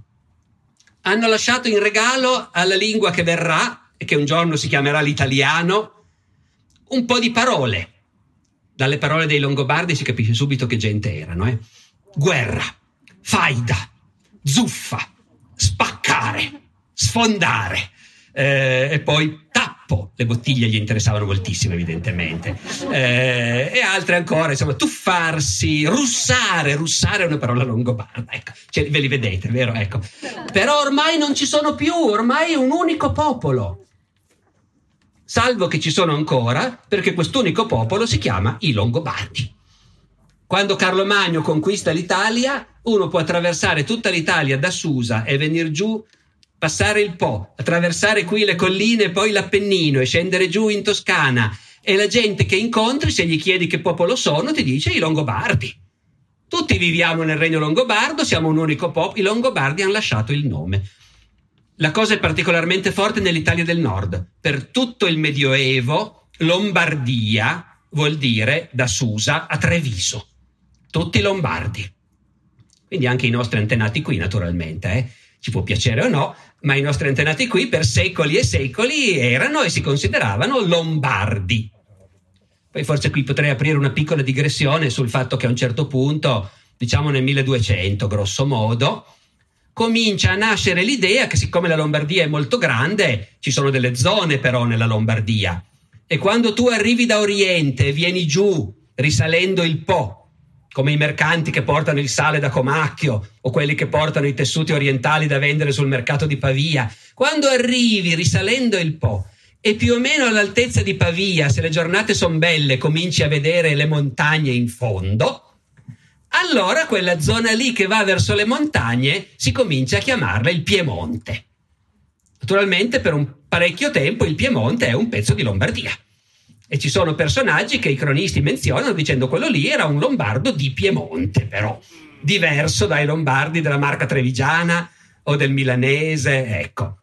Hanno lasciato in regalo alla lingua che verrà, e che un giorno si chiamerà l'italiano, un po' di parole dalle parole dei Longobardi si capisce subito che gente erano. Eh? Guerra, faida, zuffa, spaccare, sfondare. Eh, e poi tappo, le bottiglie gli interessavano moltissimo evidentemente, eh, e altre ancora, insomma, tuffarsi, russare, russare è una parola longobarda, ecco, cioè, ve li vedete, vero? Ecco. Però ormai non ci sono più, ormai è un unico popolo, salvo che ci sono ancora, perché quest'unico popolo si chiama i Longobardi. Quando Carlo Magno conquista l'Italia, uno può attraversare tutta l'Italia da Susa e venire giù, passare il Po, attraversare qui le colline e poi l'Appennino e scendere giù in Toscana e la gente che incontri, se gli chiedi che popolo sono, ti dice i Longobardi. Tutti viviamo nel regno longobardo, siamo un unico popolo, i Longobardi hanno lasciato il nome. La cosa è particolarmente forte nell'Italia del Nord. Per tutto il Medioevo, Lombardia vuol dire da Susa a Treviso. Tutti lombardi. Quindi anche i nostri antenati qui, naturalmente, eh? ci può piacere o no, ma i nostri antenati qui per secoli e secoli erano e si consideravano lombardi. Poi forse qui potrei aprire una piccola digressione sul fatto che a un certo punto, diciamo nel 1200 grosso modo, comincia a nascere l'idea che siccome la Lombardia è molto grande, ci sono delle zone però nella Lombardia. E quando tu arrivi da Oriente e vieni giù risalendo il Po, come i mercanti che portano il sale da Comacchio o quelli che portano i tessuti orientali da vendere sul mercato di Pavia, quando arrivi risalendo il Po e più o meno all'altezza di Pavia, se le giornate sono belle, cominci a vedere le montagne in fondo, allora quella zona lì che va verso le montagne si comincia a chiamarla il Piemonte. Naturalmente per un parecchio tempo il Piemonte è un pezzo di Lombardia. E ci sono personaggi che i cronisti menzionano dicendo quello lì era un lombardo di Piemonte, però diverso dai lombardi della Marca Trevigiana o del Milanese, ecco.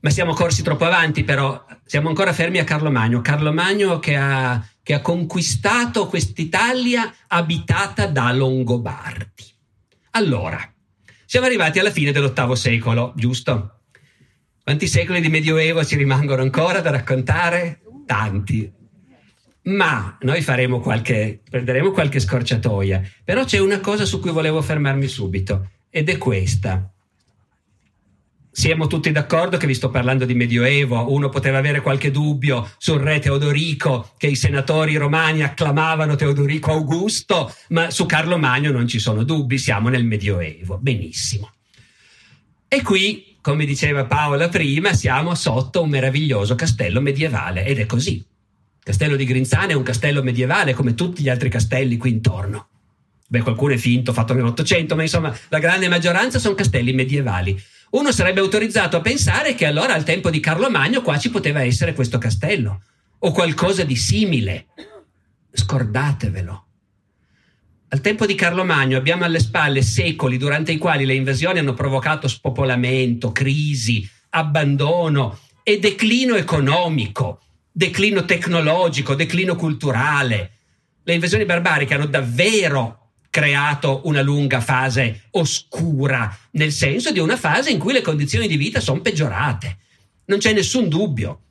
Ma siamo corsi troppo avanti, però siamo ancora fermi a Carlo Magno. Carlo Magno che ha che ha conquistato quest'Italia abitata da Longobardi. Allora, siamo arrivati alla fine dell'ottavo secolo, giusto? Quanti secoli di Medioevo ci rimangono ancora da raccontare? Tanti. Ma noi faremo qualche, prenderemo qualche scorciatoia. Però c'è una cosa su cui volevo fermarmi subito, ed è questa siamo tutti d'accordo che vi sto parlando di Medioevo, uno poteva avere qualche dubbio sul re Teodorico, che i senatori romani acclamavano Teodorico Augusto, ma su Carlo Magno non ci sono dubbi, siamo nel Medioevo, benissimo. E qui, come diceva Paola prima, siamo sotto un meraviglioso castello medievale ed è così. Il castello di Grinzane è un castello medievale come tutti gli altri castelli qui intorno. Beh, qualcuno è finto, fatto nell'Ottocento, ma insomma la grande maggioranza sono castelli medievali uno sarebbe autorizzato a pensare che allora al tempo di Carlo Magno qua ci poteva essere questo castello o qualcosa di simile. Scordatevelo. Al tempo di Carlo Magno abbiamo alle spalle secoli durante i quali le invasioni hanno provocato spopolamento, crisi, abbandono e declino economico, declino tecnologico, declino culturale. Le invasioni barbariche hanno davvero creato una lunga fase oscura, nel senso di una fase in cui le condizioni di vita sono peggiorate. Non c'è nessun dubbio.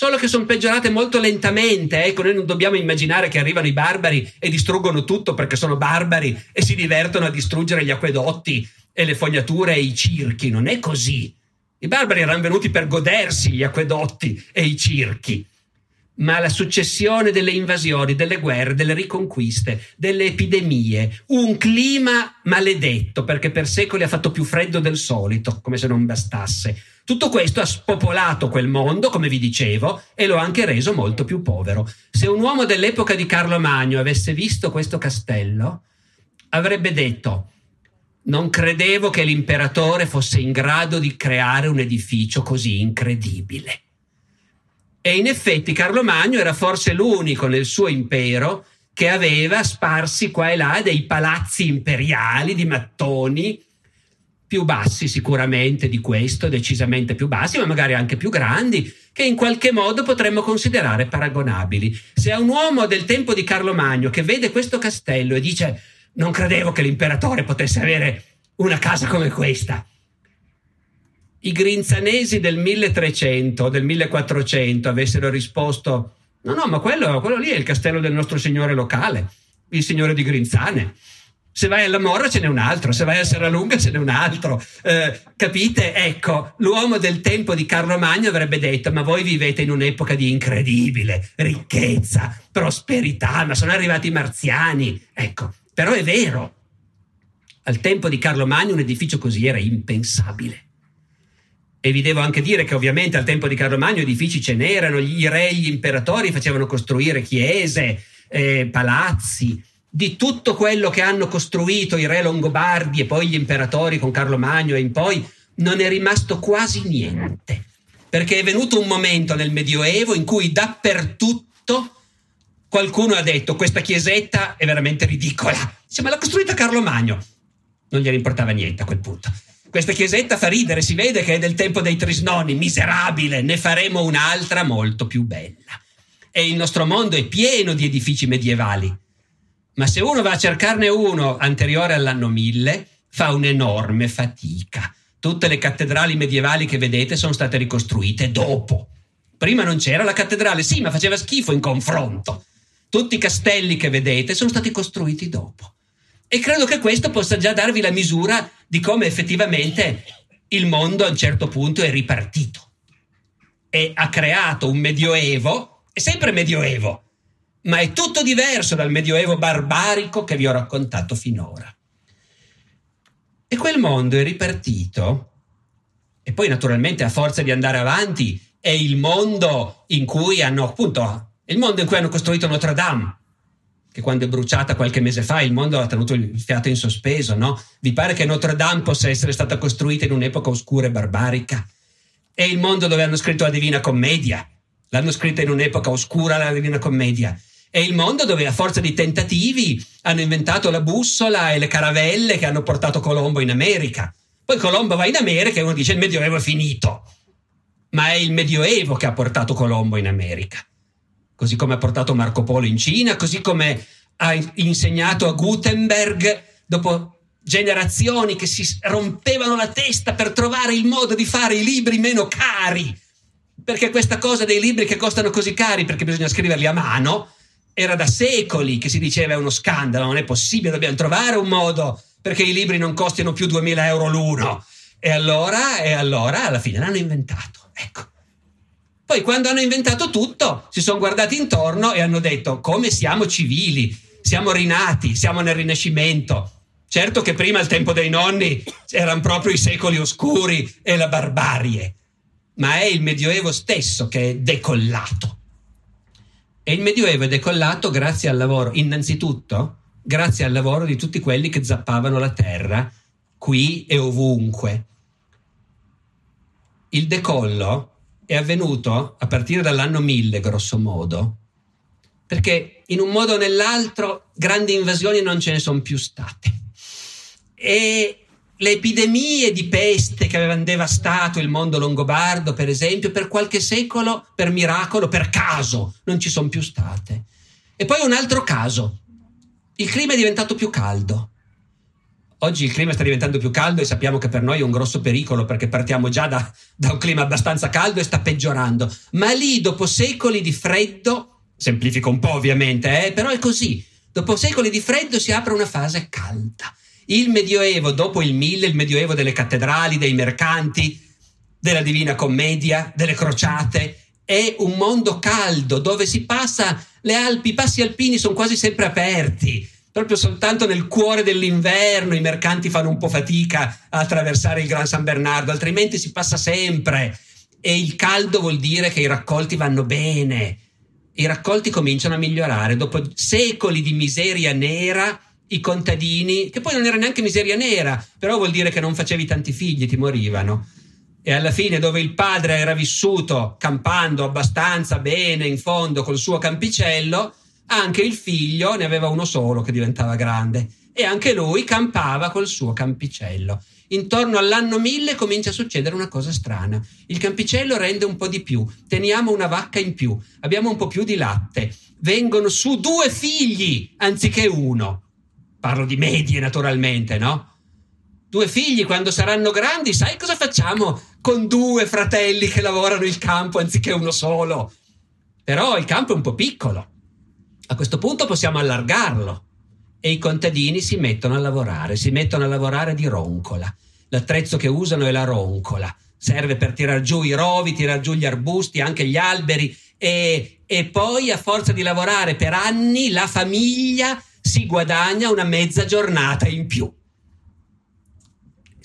Solo che sono peggiorate molto lentamente. Ecco, noi non dobbiamo immaginare che arrivano i barbari e distruggono tutto perché sono barbari e si divertono a distruggere gli acquedotti e le fognature e i circhi. Non è così. I barbari erano venuti per godersi gli acquedotti e i circhi ma la successione delle invasioni, delle guerre, delle riconquiste, delle epidemie, un clima maledetto perché per secoli ha fatto più freddo del solito, come se non bastasse. Tutto questo ha spopolato quel mondo, come vi dicevo, e lo ha anche reso molto più povero. Se un uomo dell'epoca di Carlo Magno avesse visto questo castello, avrebbe detto non credevo che l'imperatore fosse in grado di creare un edificio così incredibile. E in effetti Carlo Magno era forse l'unico nel suo impero che aveva sparsi qua e là dei palazzi imperiali di mattoni, più bassi sicuramente di questo, decisamente più bassi, ma magari anche più grandi, che in qualche modo potremmo considerare paragonabili. Se a un uomo del tempo di Carlo Magno che vede questo castello e dice non credevo che l'imperatore potesse avere una casa come questa, i grinzanesi del 1300 o del 1400 avessero risposto no, no, ma quello, quello lì è il castello del nostro signore locale, il signore di Grinzane. Se vai alla Morra ce n'è un altro, se vai a Serralunga ce n'è un altro. Eh, capite? Ecco, l'uomo del tempo di Carlo Magno avrebbe detto: Ma voi vivete in un'epoca di incredibile ricchezza, prosperità, ma sono arrivati i marziani. Ecco, però è vero. Al tempo di Carlo Magno un edificio così era impensabile. E vi devo anche dire che ovviamente al tempo di Carlo Magno edifici ce n'erano, gli re, gli imperatori facevano costruire chiese, eh, palazzi, di tutto quello che hanno costruito i re longobardi e poi gli imperatori con Carlo Magno e in poi, non è rimasto quasi niente. Perché è venuto un momento nel Medioevo in cui dappertutto qualcuno ha detto questa chiesetta è veramente ridicola. Dice, ma l'ha costruita Carlo Magno. Non gliene importava niente a quel punto. Questa chiesetta fa ridere, si vede che è del tempo dei Trisnoni, miserabile, ne faremo un'altra molto più bella. E il nostro mondo è pieno di edifici medievali. Ma se uno va a cercarne uno anteriore all'anno 1000, fa un'enorme fatica. Tutte le cattedrali medievali che vedete sono state ricostruite dopo. Prima non c'era la cattedrale, sì, ma faceva schifo in confronto. Tutti i castelli che vedete sono stati costruiti dopo. E credo che questo possa già darvi la misura di come effettivamente il mondo a un certo punto è ripartito e ha creato un medioevo, è sempre medioevo, ma è tutto diverso dal medioevo barbarico che vi ho raccontato finora. E quel mondo è ripartito, e poi naturalmente a forza di andare avanti è il mondo in cui hanno appunto, il mondo in cui hanno costruito Notre Dame, che quando è bruciata qualche mese fa il mondo ha tenuto il fiato in sospeso, no? Vi pare che Notre Dame possa essere stata costruita in un'epoca oscura e barbarica? È il mondo dove hanno scritto la Divina Commedia. L'hanno scritta in un'epoca oscura la Divina Commedia. È il mondo dove a forza di tentativi hanno inventato la bussola e le caravelle che hanno portato Colombo in America. Poi Colombo va in America e uno dice il Medioevo è finito. Ma è il Medioevo che ha portato Colombo in America così come ha portato Marco Polo in Cina, così come ha insegnato a Gutenberg dopo generazioni che si rompevano la testa per trovare il modo di fare i libri meno cari. Perché questa cosa dei libri che costano così cari, perché bisogna scriverli a mano, era da secoli che si diceva è uno scandalo, non è possibile, dobbiamo trovare un modo perché i libri non costino più 2000 euro l'uno. E allora, e allora alla fine l'hanno inventato. Ecco. Poi quando hanno inventato tutto, si sono guardati intorno e hanno detto come siamo civili, siamo rinati, siamo nel Rinascimento. Certo che prima, al tempo dei nonni, erano proprio i secoli oscuri e la barbarie, ma è il Medioevo stesso che è decollato. E il Medioevo è decollato grazie al lavoro, innanzitutto, grazie al lavoro di tutti quelli che zappavano la terra, qui e ovunque. Il decollo è avvenuto a partire dall'anno 1000, grosso modo, perché in un modo o nell'altro grandi invasioni non ce ne sono più state. E le epidemie di peste che avevano devastato il mondo longobardo, per esempio, per qualche secolo, per miracolo, per caso, non ci sono più state. E poi un altro caso. Il clima è diventato più caldo. Oggi il clima sta diventando più caldo e sappiamo che per noi è un grosso pericolo perché partiamo già da, da un clima abbastanza caldo e sta peggiorando. Ma lì, dopo secoli di freddo, semplifico un po' ovviamente, eh, però è così. Dopo secoli di freddo si apre una fase calda. Il Medioevo, dopo il Mille, il Medioevo delle cattedrali, dei mercanti, della Divina Commedia, delle crociate, è un mondo caldo dove si passa le Alpi, i passi alpini sono quasi sempre aperti. Proprio soltanto nel cuore dell'inverno i mercanti fanno un po' fatica a attraversare il Gran San Bernardo, altrimenti si passa sempre. E il caldo vuol dire che i raccolti vanno bene. I raccolti cominciano a migliorare. Dopo secoli di miseria nera, i contadini, che poi non era neanche miseria nera, però vuol dire che non facevi tanti figli, ti morivano e alla fine dove il padre era vissuto campando abbastanza bene in fondo col suo campicello, anche il figlio ne aveva uno solo che diventava grande e anche lui campava col suo campicello. Intorno all'anno 1000 comincia a succedere una cosa strana. Il campicello rende un po' di più, teniamo una vacca in più, abbiamo un po' più di latte, vengono su due figli anziché uno. Parlo di medie naturalmente, no? due figli quando saranno grandi, sai cosa facciamo con due fratelli che lavorano il campo anziché uno solo? Però il campo è un po' piccolo. A questo punto possiamo allargarlo e i contadini si mettono a lavorare, si mettono a lavorare di roncola. L'attrezzo che usano è la roncola, serve per tirar giù i rovi, tirar giù gli arbusti, anche gli alberi e, e poi a forza di lavorare per anni la famiglia si guadagna una mezza giornata in più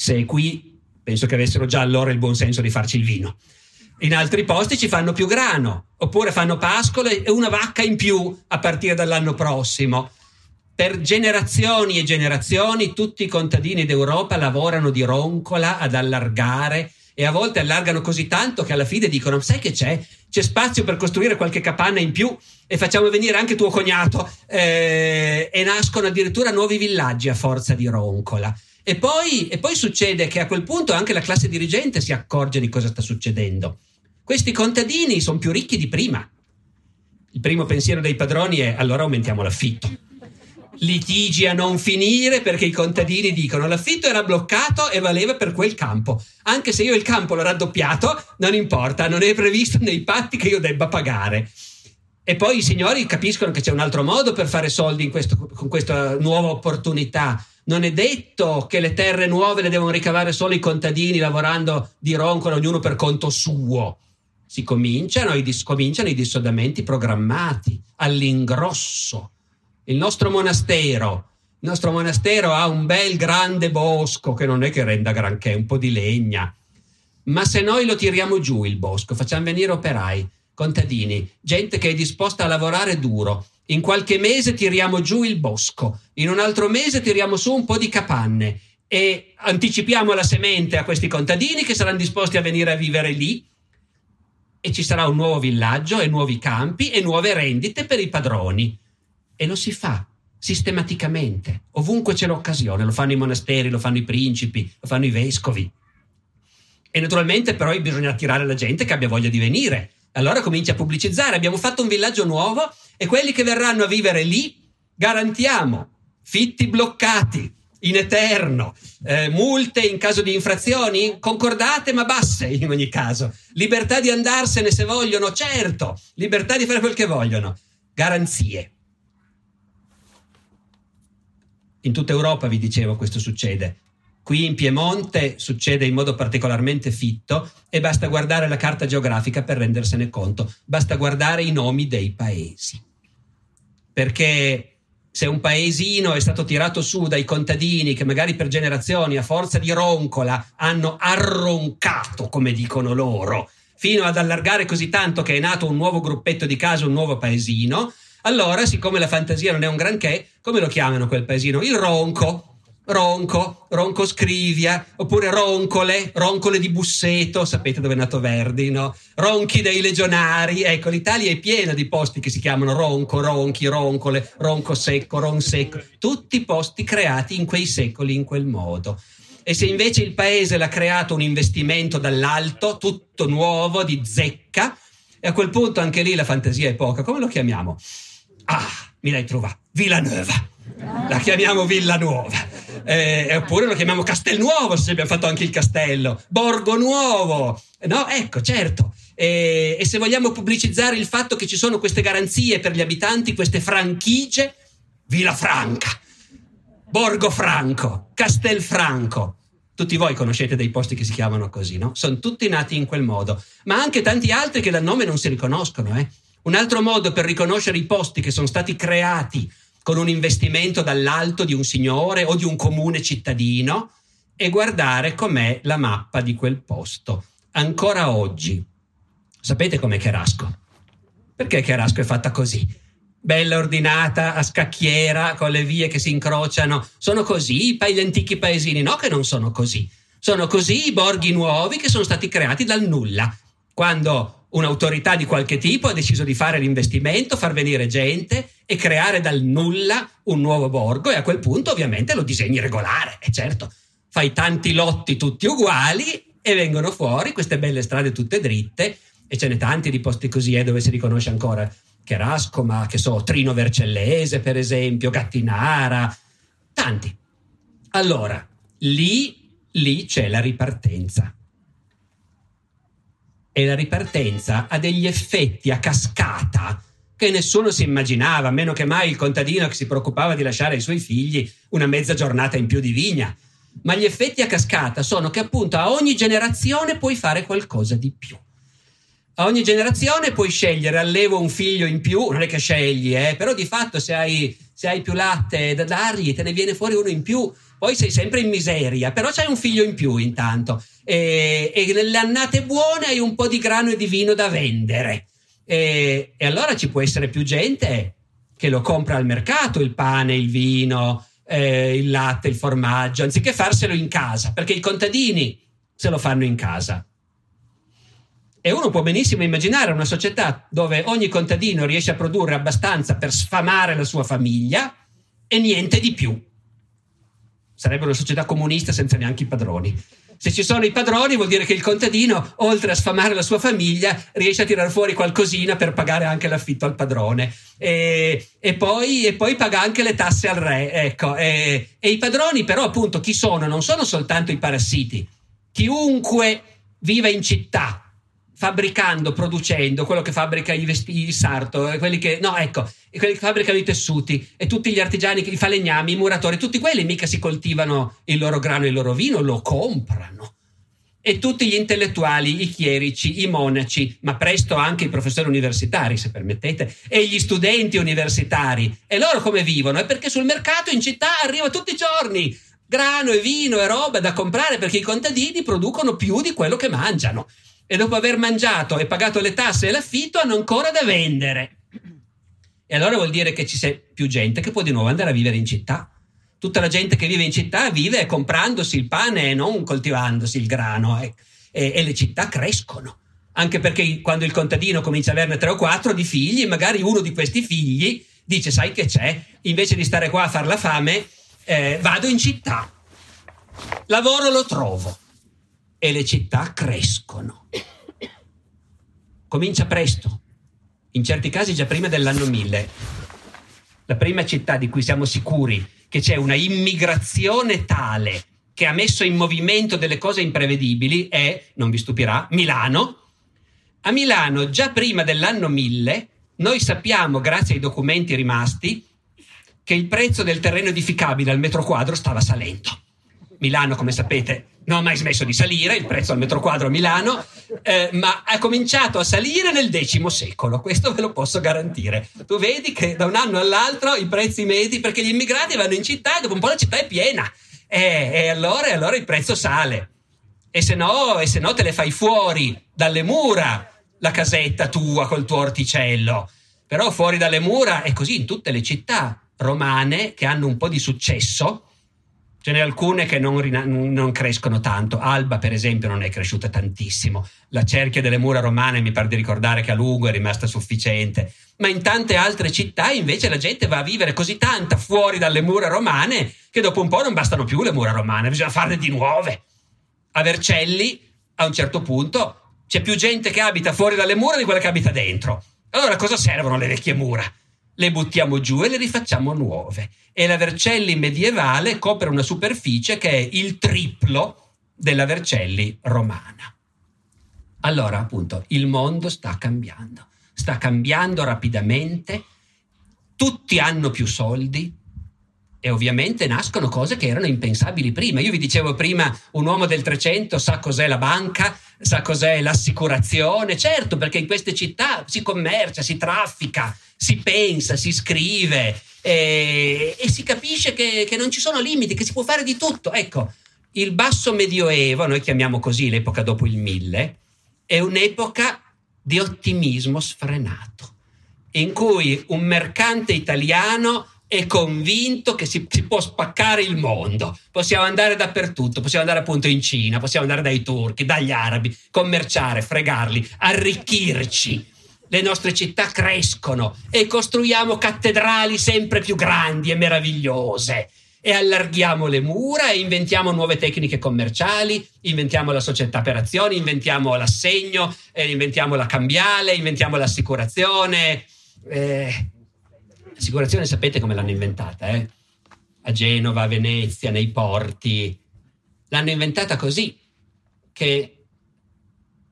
se è qui, penso che avessero già allora il buon senso di farci il vino. In altri posti ci fanno più grano, oppure fanno pascole e una vacca in più a partire dall'anno prossimo. Per generazioni e generazioni tutti i contadini d'Europa lavorano di roncola ad allargare e a volte allargano così tanto che alla fine dicono sai che c'è? C'è spazio per costruire qualche capanna in più e facciamo venire anche tuo cognato eh, e nascono addirittura nuovi villaggi a forza di roncola. E poi, e poi succede che a quel punto anche la classe dirigente si accorge di cosa sta succedendo. Questi contadini sono più ricchi di prima. Il primo pensiero dei padroni è allora aumentiamo l'affitto. Litigi a non finire perché i contadini dicono l'affitto era bloccato e valeva per quel campo. Anche se io il campo l'ho raddoppiato, non importa, non è previsto nei patti che io debba pagare. E poi i signori capiscono che c'è un altro modo per fare soldi questo, con questa nuova opportunità non è detto che le terre nuove le devono ricavare solo i contadini lavorando di roncola, ognuno per conto suo. Si cominciano i, dis- cominciano i dissodamenti programmati all'ingrosso. Il nostro monastero, il nostro monastero ha un bel grande bosco che non è che renda granché, un po' di legna. Ma se noi lo tiriamo giù il bosco, facciamo venire operai, contadini, gente che è disposta a lavorare duro, in qualche mese tiriamo giù il bosco, in un altro mese tiriamo su un po' di capanne e anticipiamo la semente a questi contadini che saranno disposti a venire a vivere lì e ci sarà un nuovo villaggio e nuovi campi e nuove rendite per i padroni. E lo si fa sistematicamente, ovunque c'è l'occasione, lo fanno i monasteri, lo fanno i principi, lo fanno i vescovi. E naturalmente però bisogna attirare la gente che abbia voglia di venire. Allora comincia a pubblicizzare, abbiamo fatto un villaggio nuovo e quelli che verranno a vivere lì garantiamo fitti bloccati in eterno, eh, multe in caso di infrazioni concordate ma basse in ogni caso, libertà di andarsene se vogliono, certo, libertà di fare quel che vogliono, garanzie. In tutta Europa, vi dicevo, questo succede. Qui in Piemonte succede in modo particolarmente fitto e basta guardare la carta geografica per rendersene conto, basta guardare i nomi dei paesi. Perché se un paesino è stato tirato su dai contadini che magari per generazioni a forza di roncola hanno arroncato, come dicono loro, fino ad allargare così tanto che è nato un nuovo gruppetto di casa, un nuovo paesino, allora, siccome la fantasia non è un granché, come lo chiamano quel paesino? Il ronco Ronco, Ronco Scrivia, oppure Roncole, Roncole di Busseto, sapete dove è nato Verdi, no? Ronchi dei Legionari, ecco, l'Italia è piena di posti che si chiamano Ronco, Ronchi, Roncole, Ronco Secco, Ron Secco, tutti posti creati in quei secoli in quel modo. E se invece il paese l'ha creato un investimento dall'alto, tutto nuovo, di zecca, e a quel punto anche lì la fantasia è poca, come lo chiamiamo? Ah, mi l'hai trovato, Villanova. La chiamiamo Villa Nuova eh, oppure lo chiamiamo Castelnuovo se abbiamo fatto anche il castello, Borgo Nuovo, no? Ecco, certo. E, e se vogliamo pubblicizzare il fatto che ci sono queste garanzie per gli abitanti, queste franchigie, Villa Franca, Borgo Franco, Castelfranco, Tutti voi conoscete dei posti che si chiamano così, no? Sono tutti nati in quel modo, ma anche tanti altri che dal nome non si riconoscono. Eh? Un altro modo per riconoscere i posti che sono stati creati con un investimento dall'alto di un signore o di un comune cittadino è guardare com'è la mappa di quel posto. Ancora oggi. Sapete com'è Cherasco? Perché Cherasco è fatta così? bella ordinata, a scacchiera, con le vie che si incrociano. Sono così gli antichi paesini? No, che non sono così. Sono così i borghi nuovi che sono stati creati dal nulla. Quando un'autorità di qualche tipo ha deciso di fare l'investimento, far venire gente e creare dal nulla un nuovo borgo e a quel punto ovviamente lo disegni regolare, e certo, fai tanti lotti tutti uguali e vengono fuori queste belle strade tutte dritte e ce n'è tanti di posti così eh, dove si riconosce ancora Cherasco, ma che so, Trino Vercellese per esempio, Gattinara, tanti. Allora, lì, lì c'è la ripartenza. E la ripartenza ha degli effetti a cascata che nessuno si immaginava, meno che mai il contadino che si preoccupava di lasciare ai suoi figli una mezza giornata in più di vigna. Ma gli effetti a cascata sono che appunto a ogni generazione puoi fare qualcosa di più. A ogni generazione puoi scegliere, allevo un figlio in più, non è che scegli, eh, però di fatto se hai, se hai più latte da dargli te ne viene fuori uno in più, poi sei sempre in miseria, però c'hai un figlio in più intanto. E, e nelle annate buone hai un po' di grano e di vino da vendere. E, e, allora ci può essere più gente che lo compra al mercato, il pane, il vino, eh, il latte, il formaggio, anziché farselo in casa, perché i contadini se lo fanno in casa. E uno può benissimo immaginare una società dove ogni contadino riesce a produrre abbastanza per sfamare la sua famiglia e niente di più. Sarebbe una società comunista senza neanche i padroni. Se ci sono i padroni vuol dire che il contadino, oltre a sfamare la sua famiglia, riesce a tirare fuori qualcosina per pagare anche l'affitto al padrone. E, e, poi, e poi, paga anche le tasse al re. Ecco. E, e i padroni però appunto chi sono? Non sono soltanto i parassiti. Chiunque viva in città fabbricando, producendo quello che fabbrica i vestiti, il sarto, eh, quelli che, no, ecco, quelli che fabbricano i tessuti e tutti gli artigiani, i falegnami, i muratori, tutti quelli mica si coltivano il loro grano e il loro vino, lo comprano. E tutti gli intellettuali, i chierici, i monaci, ma presto anche i professori universitari, se permettete, e gli studenti universitari. E loro come vivono? È perché sul mercato in città arriva tutti i giorni grano e vino e roba da comprare perché i contadini producono più di quello che mangiano e dopo aver mangiato e pagato le tasse e l'affitto hanno ancora da vendere. E allora vuol dire che ci sia più gente che può di nuovo andare a vivere in città. Tutta la gente che vive in città vive comprandosi il pane e non coltivandosi il grano e, e, e le città crescono. Anche perché quando il contadino comincia ad averne tre o quattro di figli, magari uno di questi figli dice: Sai che c'è? Invece di stare qua a far la fame, eh, vado in città. Lavoro lo trovo e le città crescono. Comincia presto, in certi casi già prima dell'anno 1000. La prima città di cui siamo sicuri che c'è una immigrazione tale che ha messo in movimento delle cose imprevedibili è, non vi stupirà, Milano. A Milano, già prima dell'anno 1000, noi sappiamo, grazie ai documenti rimasti, che il prezzo del terreno edificabile al metro quadro stava salendo. Milano, come sapete, non ha mai smesso di salire, il prezzo al metro quadro a Milano, eh, ma ha cominciato a salire nel X secolo, questo ve lo posso garantire. Tu vedi che da un anno all'altro i prezzi medi, perché gli immigrati vanno in città e dopo un po' la città è piena, eh, e, allora, allora il prezzo sale. E se, no, e se no te le fai fuori dalle mura la casetta tua col tuo orticello. Però fuori dalle mura è così in tutte le città romane che hanno un po' di successo, Ce n'è alcune che non, non, crescono tanto. Alba, per esempio, non è cresciuta tantissimo. La cerchia delle mura romane mi pare di ricordare che a lungo è rimasta sufficiente. Ma in tante altre città invece la gente va a vivere così tanta fuori dalle mura romane che dopo un po' non bastano più le mura romane, bisogna farne di nuove. A Vercelli, a un certo punto, c'è più gente che abita fuori dalle mura di quella che abita dentro. Allora cosa servono le vecchie mura? Le buttiamo giù e le rifacciamo nuove. E la Vercelli medievale copre una superficie che è il triplo della Vercelli romana. Allora, appunto, il mondo sta cambiando, sta cambiando rapidamente, tutti hanno più soldi, E ovviamente nascono cose che erano impensabili prima. Io vi dicevo prima, un uomo del 300 sa cos'è la banca, sa cos'è l'assicurazione, certo, perché in queste città si commercia, si traffica, si pensa, si scrive e, e si capisce che, che non ci sono limiti, che si può fare di tutto. Ecco, il basso medioevo, noi chiamiamo così l'epoca dopo il mille, è un'epoca di ottimismo sfrenato, in cui un mercante italiano è convinto che si, si, può spaccare il mondo. Possiamo andare dappertutto, possiamo andare appunto in Cina, possiamo andare dai turchi, dagli arabi, commerciare, fregarli, arricchirci. Le nostre città crescono e costruiamo cattedrali sempre più grandi e meravigliose e allarghiamo le mura e inventiamo nuove tecniche commerciali, inventiamo la società per azioni, inventiamo l'assegno, eh, inventiamo la cambiale, inventiamo l'assicurazione. Eh, L'assicurazione sapete come l'hanno inventata, eh? A Genova, a Venezia, nei porti. L'hanno inventata così, che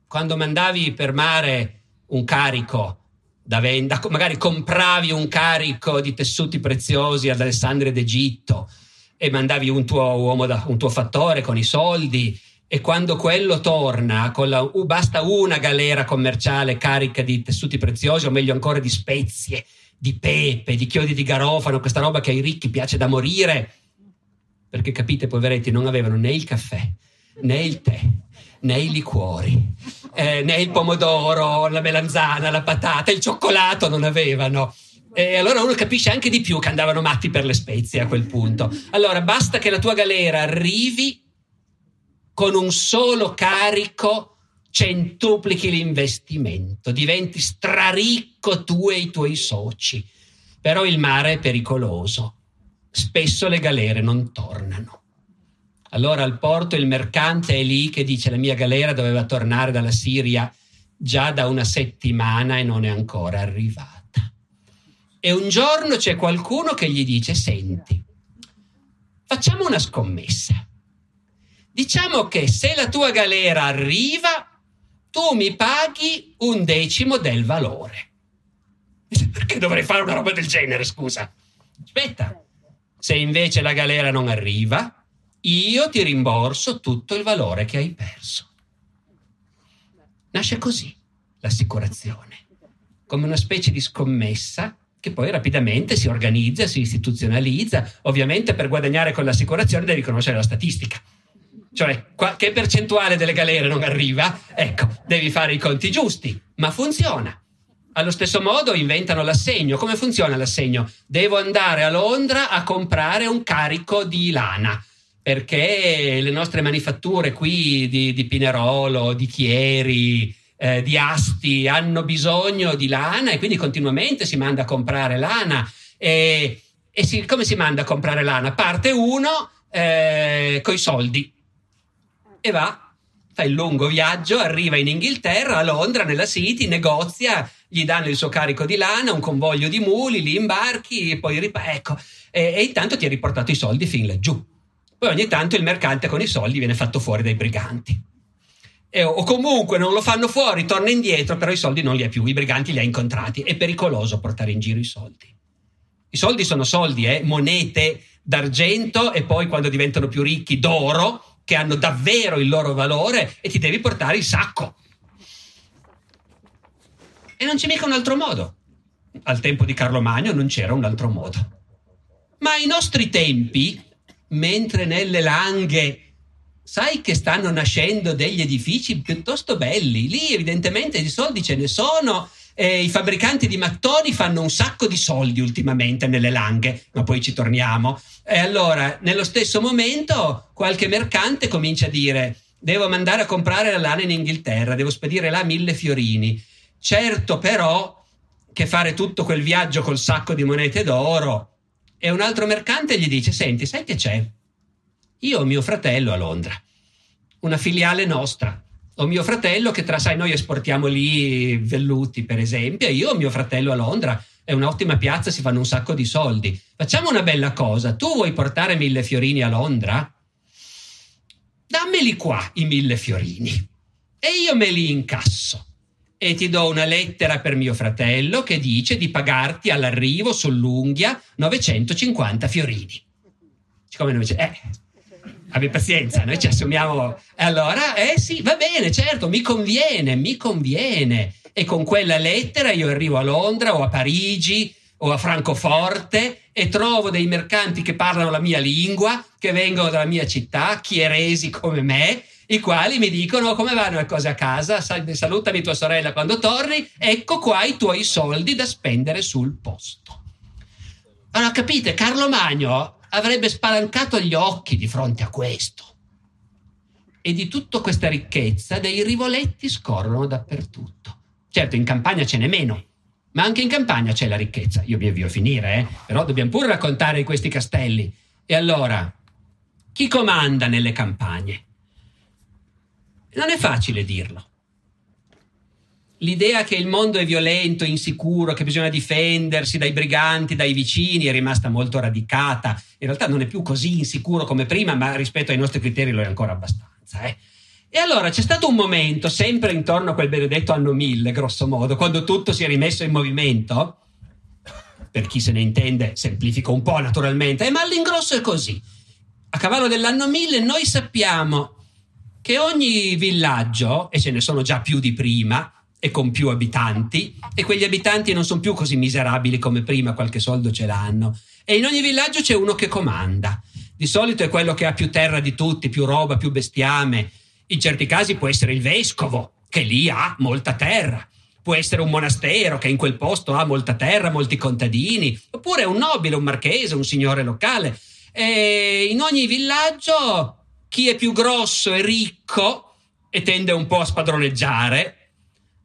quando mandavi per mare un carico da venda, magari compravi un carico di tessuti preziosi ad Alessandria d'Egitto e mandavi un tuo uomo, da, un tuo fattore con i soldi e quando quello torna, la, uh, basta una galera commerciale carica di tessuti preziosi o meglio ancora di spezie di pepe, di chiodi di garofano, questa roba che ai ricchi piace da morire. Perché capite, poveretti, non avevano né il caffè, né il tè, né i liquori, eh, né il pomodoro, la melanzana, la patata, il cioccolato non avevano. E allora uno capisce anche di più che andavano matti per le spezie a quel punto. Allora basta che la tua galera arrivi con un solo carico centuplichi l'investimento, diventi straricco tu e i tuoi soci. Però il mare è pericoloso. Spesso le galere non tornano. Allora al porto il mercante è lì che dice la mia galera doveva tornare dalla Siria già da una settimana e non è ancora arrivata. E un giorno c'è qualcuno che gli dice, senti, facciamo una scommessa. Diciamo che se la tua galera arriva, tu mi paghi un decimo del valore. Perché dovrei fare una roba del genere, scusa? Aspetta, se invece la galera non arriva, io ti rimborso tutto il valore che hai perso. Nasce così l'assicurazione, come una specie di scommessa che poi rapidamente si organizza, si istituzionalizza. Ovviamente per guadagnare con l'assicurazione devi conoscere la statistica cioè qua, che percentuale delle galere non arriva, ecco, devi fare i conti giusti, ma funziona. Allo stesso modo inventano l'assegno. Come funziona l'assegno? Devo andare a Londra a comprare un carico di lana perché le nostre manifatture qui di, di Pinerolo, di Chieri, eh, di Asti hanno bisogno di lana e quindi continuamente si manda a comprare lana. E, e si, come si manda a comprare lana? Parte uno eh, coi soldi e va, fa il lungo viaggio, arriva in Inghilterra, a Londra, nella City, negozia, gli danno il suo carico di lana, un convoglio di muli, li imbarchi, poi ripa- ecco, e, e intanto ti ha riportato i soldi fin laggiù. Poi ogni tanto il mercante con i soldi viene fatto fuori dai briganti. E, o comunque non lo fanno fuori, torna indietro, però i soldi non li ha più, i briganti li ha incontrati. È pericoloso portare in giro i soldi. I soldi sono soldi, eh? monete d'argento e poi quando diventano più ricchi d'oro, che hanno davvero il loro valore e ti devi portare il sacco. E non c'è mica un altro modo. Al tempo di Carlo Magno non c'era un altro modo. Ma ai nostri tempi, mentre nelle langhe sai che stanno nascendo degli edifici piuttosto belli, lì evidentemente di soldi ce ne sono eh, I fabbricanti di mattoni fanno un sacco di soldi ultimamente nelle langhe, ma poi ci torniamo. E allora, nello stesso momento, qualche mercante comincia a dire: Devo mandare a comprare la lana in Inghilterra, devo spedire là mille fiorini. Certo, però, che fare tutto quel viaggio col sacco di monete d'oro. E un altro mercante gli dice: Senti, sai che c'è? Io ho mio fratello a Londra, una filiale nostra ho mio fratello che tra sai noi esportiamo lì velluti per esempio e io ho mio fratello a Londra. È un'ottima piazza si fanno un sacco di soldi. Facciamo una bella cosa. Tu vuoi portare mille fiorini a Londra? Dammeli qua i mille fiorini. E io me li incasso. E ti do una lettera per mio fratello che dice di pagarti all'arrivo sull'unghia 950 fiorini. Siccome noi dice, eh, abbi pazienza, noi ci assumiamo. Allora, eh sì, va bene, certo, mi conviene, mi conviene. E con quella lettera io arrivo a Londra o a Parigi o a Francoforte e trovo dei mercanti che parlano la mia lingua, che vengono dalla mia città, chieresi come me, i quali mi dicono come vanno le cose a casa, salutami tua sorella quando torni, ecco qua i tuoi soldi da spendere sul posto. Allora capite, Carlo Magno avrebbe spalancato gli occhi di fronte a questo. E di tutta questa ricchezza dei rivoletti scorrono dappertutto. Certo, in campagna ce n'è meno, ma anche in campagna c'è la ricchezza. Io vi avvio a finire, eh? però dobbiamo pure raccontare di questi castelli. E allora, chi comanda nelle campagne? Non è facile dirlo. L'idea che il mondo è violento, insicuro, che bisogna difendersi dai briganti, dai vicini, è rimasta molto radicata. In realtà non è più così insicuro come prima, ma rispetto ai nostri criteri lo è ancora abbastanza. Eh? E allora c'è stato un momento, sempre intorno a quel benedetto anno 1000, grosso modo, quando tutto si è rimesso in movimento. Per chi se ne intende, semplifico un po' naturalmente, eh, ma all'ingrosso è così. A cavallo dell'anno 1000 noi sappiamo che ogni villaggio, e ce ne sono già più di prima, e con più abitanti, e quegli abitanti non sono più così miserabili come prima, qualche soldo ce l'hanno. E in ogni villaggio c'è uno che comanda. Di solito è quello che ha più terra di tutti, più roba, più bestiame. In certi casi può essere il vescovo, che lì ha molta terra. Può essere un monastero che in quel posto ha molta terra, molti contadini, oppure un nobile, un marchese, un signore locale. E in ogni villaggio chi è più grosso e ricco e tende un po' a spadroneggiare,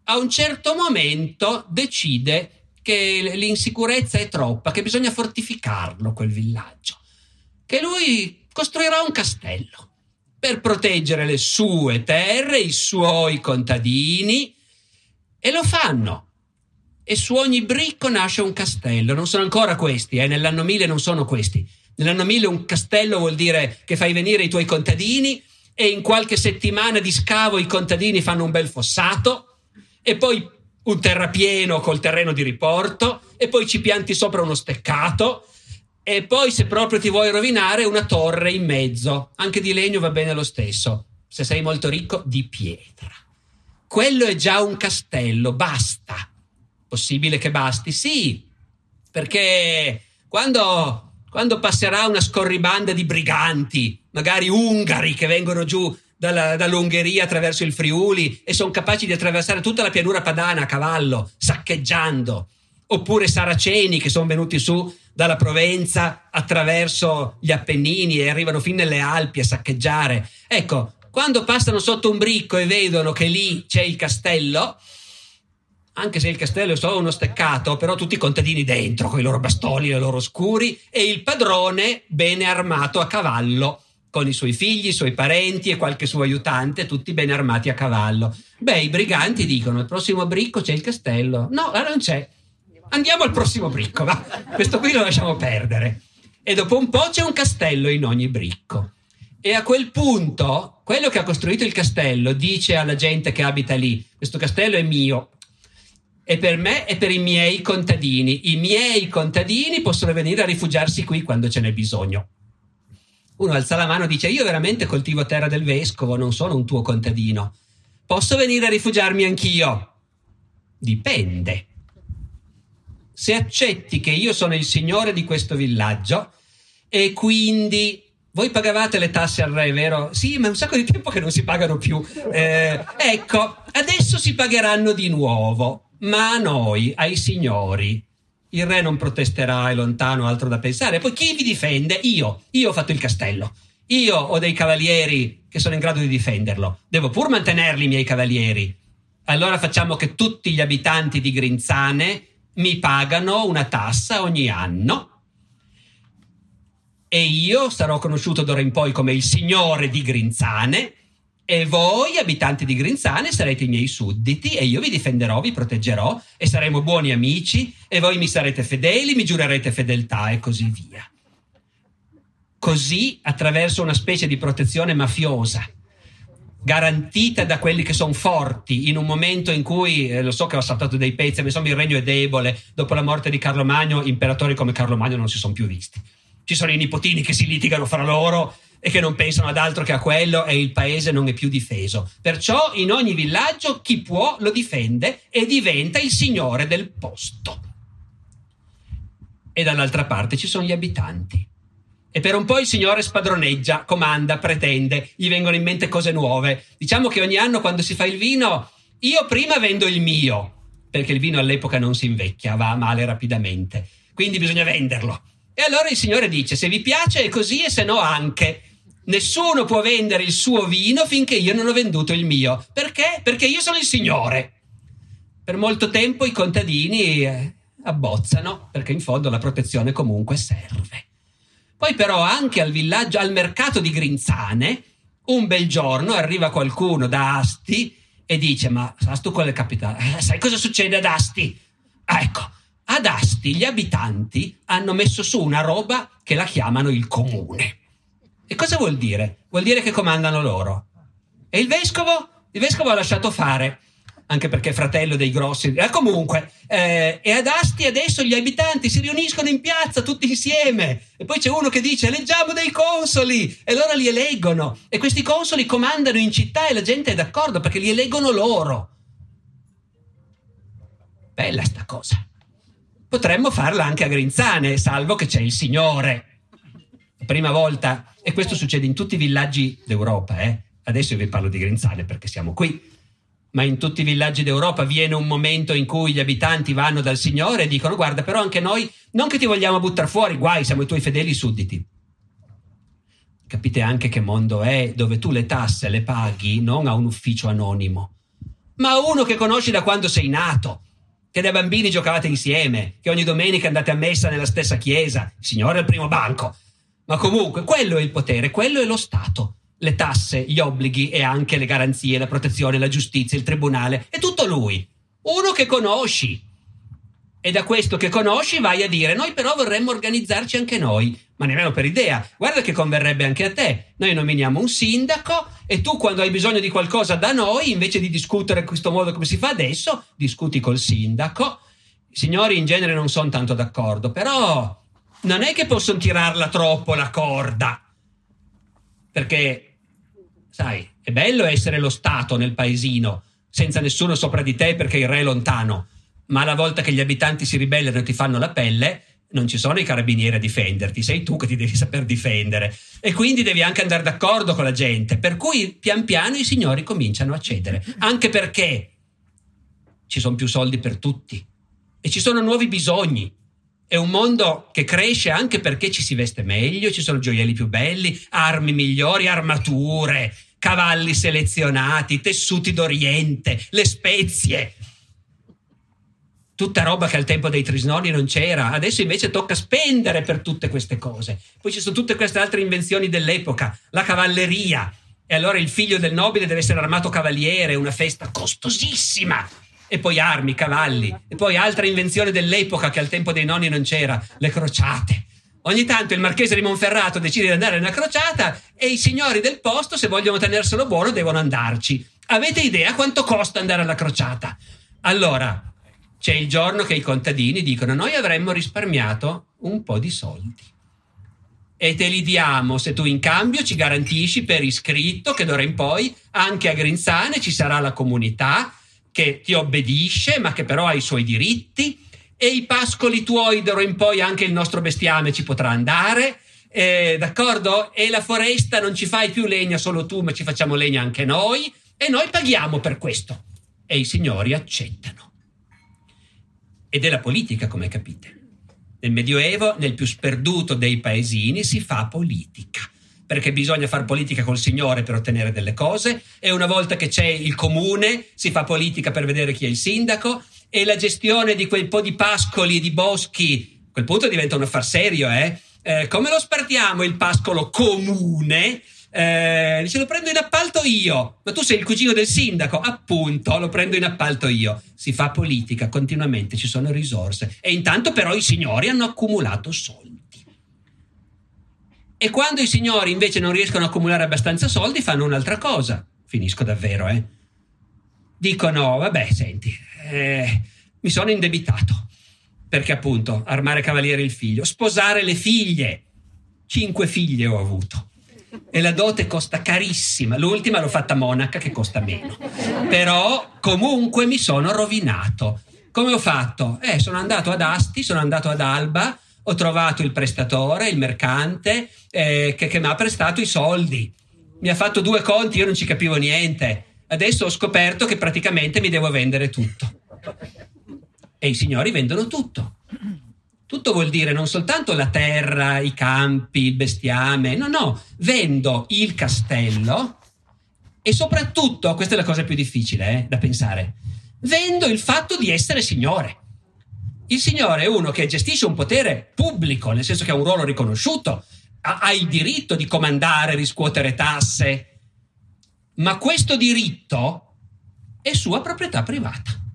a un certo momento decide che l'insicurezza è troppa, che bisogna fortificarlo quel villaggio, che lui costruirà un castello per proteggere le sue terre, i suoi contadini, e lo fanno. E su ogni bricco nasce un castello, non sono ancora questi, eh? nell'anno 1000 non sono questi, Nell'anno 1000 un castello vuol dire che fai venire i tuoi contadini e in qualche settimana di scavo i contadini fanno un bel fossato e poi un terrapieno col terreno di riporto e poi ci pianti sopra uno steccato e poi se proprio ti vuoi rovinare una torre in mezzo, anche di legno va bene lo stesso, se sei molto ricco di pietra. Quello è già un castello, basta. Possibile che basti? Sì, perché quando quando passerà una scorribanda di briganti, magari ungari che vengono giù dalla, dall'Ungheria attraverso il Friuli e sono capaci di attraversare tutta la pianura padana a cavallo, saccheggiando, oppure saraceni che sono venuti su dalla Provenza attraverso gli Appennini e arrivano fin nelle Alpi a saccheggiare. Ecco, quando passano sotto un bricco e vedono che lì c'è il castello, anche se il castello è solo uno steccato, però tutti i contadini dentro, con i loro bastoni i loro scuri, e il padrone bene armato a cavallo, con i suoi figli, i suoi parenti e qualche suo aiutante, tutti ben armati a cavallo. Beh, i briganti dicono: il prossimo bricco c'è il castello. No, non c'è. Andiamo al prossimo bricco, va. Questo qui lo lasciamo perdere. E dopo un po' c'è un castello in ogni bricco. E a quel punto, quello che ha costruito il castello dice alla gente che abita lì: Questo castello è mio, è per me e per i miei contadini. I miei contadini possono venire a rifugiarsi qui quando ce n'è bisogno. Uno alza la mano e dice: Io veramente coltivo terra del vescovo, non sono un tuo contadino. Posso venire a rifugiarmi anch'io? Dipende. Se accetti che io sono il signore di questo villaggio e quindi voi pagavate le tasse al re, vero? Sì, ma è un sacco di tempo che non si pagano più. Eh, ecco, adesso si pagheranno di nuovo ma a noi, ai signori, il re non protesterà, è lontano, altro da pensare. Poi chi vi difende? Io, io ho fatto il castello. Io ho dei cavalieri che sono in grado di difenderlo. Devo pur mantenerli i miei cavalieri. Allora facciamo che tutti gli abitanti di Grinzane mi pagano una tassa ogni anno e io sarò conosciuto d'ora in poi come il signore di Grinzane e voi, abitanti di Grinzane, sarete i miei sudditi e io vi difenderò, vi proteggerò e saremo buoni amici e voi mi sarete fedeli, mi giurerete fedeltà e così via. Così, attraverso una specie di protezione mafiosa, garantita da quelli che sono forti in un momento in cui, eh, lo so che ho saltato dei pezzi, ma insomma il regno è debole, dopo la morte di Carlo Magno, imperatori come Carlo Magno non si sono più visti. ci sono i nipotini che si litigano fra loro e che non pensano ad altro che a quello e il paese non è più difeso. Perciò in ogni villaggio chi può lo difende e diventa il signore del posto. E dall'altra parte ci sono gli abitanti. E per un po' il signore spadroneggia, comanda, pretende, gli vengono in mente cose nuove. Diciamo che ogni anno quando si fa il vino, io prima vendo il mio, perché il vino all'epoca non si invecchia, va male rapidamente. Quindi bisogna venderlo. E allora il signore dice: Se vi piace è così, e se no anche. Nessuno può vendere il suo vino finché io non ho venduto il mio. Perché? Perché io sono il signore. Per molto tempo i contadini eh, abbozzano, perché in fondo la protezione comunque serve. Poi però anche al villaggio, al mercato di Grinzane, un bel giorno arriva qualcuno da Asti e dice: Ma sai tu qual è capitato? Eh, sai cosa succede ad Asti? Ah, ecco, ad Asti gli abitanti hanno messo su una roba che la chiamano il comune. E cosa vuol dire? Vuol dire che comandano loro. E il vescovo? Il vescovo ha lasciato fare, anche perché è fratello dei grossi. Eh, comunque, eh, e ad Asti adesso gli abitanti si riuniscono in piazza tutti insieme. E poi c'è uno che dice: Leggiamo dei consoli! E loro li eleggono. E questi consoli comandano in città e la gente è d'accordo perché li eleggono loro. Bella sta cosa. Potremmo farla anche a Grinzane, salvo che c'è il Signore. Prima volta e questo succede in tutti i villaggi d'Europa. Eh? Adesso io vi parlo di Grinzane perché siamo qui. Ma in tutti i villaggi d'Europa viene un momento in cui gli abitanti vanno dal Signore e dicono: Guarda, però anche noi, non che ti vogliamo buttare fuori, guai, siamo i tuoi fedeli sudditi. Capite anche che mondo è dove tu le tasse le paghi non a un ufficio anonimo, ma a uno che conosci da quando sei nato, che da bambini giocavate insieme, che ogni domenica andate a messa nella stessa chiesa, il Signore al primo banco, ma comunque, quello è il potere, quello è lo Stato. Le tasse, gli obblighi e anche le garanzie, la protezione, la giustizia, il tribunale, è tutto lui. Uno che conosci. E da questo che conosci vai a dire, noi però vorremmo organizzarci anche noi, ma nemmeno per idea. Guarda che converrebbe anche a te. Noi nominiamo un sindaco e tu quando hai bisogno di qualcosa da noi, invece di discutere in questo modo come si fa adesso, discuti col sindaco. I signori in genere non sono tanto d'accordo, però non è che possono tirarla troppo la corda, perché, sai, è bello essere lo Stato nel paesino, senza nessuno sopra di te perché il re è lontano, ma la volta che gli abitanti si ribellano e ti fanno la pelle, non ci sono i carabinieri a difenderti, sei tu che ti devi saper difendere. E quindi devi anche andare d'accordo con la gente, per cui pian piano i signori cominciano a cedere, anche perché ci sono più soldi per tutti. E ci sono nuovi bisogni. È un mondo che cresce anche perché ci si veste meglio, ci sono gioielli più belli, armi migliori, armature, cavalli selezionati, tessuti d'Oriente, le spezie. Tutta roba che al tempo dei Trisnoni non c'era, adesso invece tocca spendere per tutte queste cose. Poi ci sono tutte queste altre invenzioni dell'epoca, la cavalleria. E allora il figlio del nobile deve essere armato cavaliere, una festa costosissima e poi armi, cavalli, e poi altra invenzione dell'epoca che al tempo dei nonni non c'era, le crociate. Ogni tanto il marchese di Monferrato decide di andare a una crociata e i signori del posto, se vogliono tenerselo buono, devono andarci. Avete idea quanto costa andare alla crociata? Allora, c'è il giorno che i contadini dicono noi avremmo risparmiato un po' di soldi e te li diamo se tu in cambio ci garantisci per iscritto che d'ora in poi anche a Grinzane ci sarà la comunità che ti obbedisce, ma che però ha i suoi diritti, e i pascoli tuoi d'ora in poi anche il nostro bestiame ci potrà andare, eh, d'accordo? E la foresta non ci fai più legna solo tu, ma ci facciamo legna anche noi, e noi paghiamo per questo. E i signori accettano. Ed è la politica, come capite. Nel Medioevo, nel più sperduto dei paesini, si fa politica perché bisogna fare politica col Signore per ottenere delle cose e una volta che c'è il comune si fa politica per vedere chi è il sindaco e la gestione di quel po' di pascoli e di boschi, a quel punto diventa un affar serio, eh? eh come lo spartiamo il pascolo comune? Eh, dice lo prendo in appalto io, ma tu sei il cugino del sindaco, appunto, lo prendo in appalto io. Si fa politica continuamente, ci sono risorse e intanto però i signori hanno accumulato soldi. E quando i signori invece non riescono a accumulare abbastanza soldi, fanno un'altra cosa. Finisco davvero, eh. Dicono, vabbè, senti, eh, mi sono indebitato. Perché appunto armare cavaliere il figlio, sposare le figlie. cinque figlie ho avuto. E la dote costa carissima. L'ultima l'ho fatta a Monaca che costa meno. Però comunque mi sono rovinato. Come ho fatto? Eh, sono andato ad Asti, sono andato ad Alba, ho trovato il prestatore, il mercante, eh, che, che mi ha prestato i soldi. Mi ha fatto due conti, io non ci capivo niente. Adesso ho scoperto che praticamente mi devo vendere tutto. E i signori vendono tutto. Tutto vuol dire non soltanto la terra, i campi, il bestiame, no, no, vendo il castello e soprattutto, questa è la cosa più difficile eh, da pensare, vendo il fatto di essere signore. Il signore è uno che gestisce un potere pubblico, nel senso che ha un ruolo riconosciuto, ha, ha il diritto di comandare, riscuotere tasse, ma questo diritto è sua proprietà privata.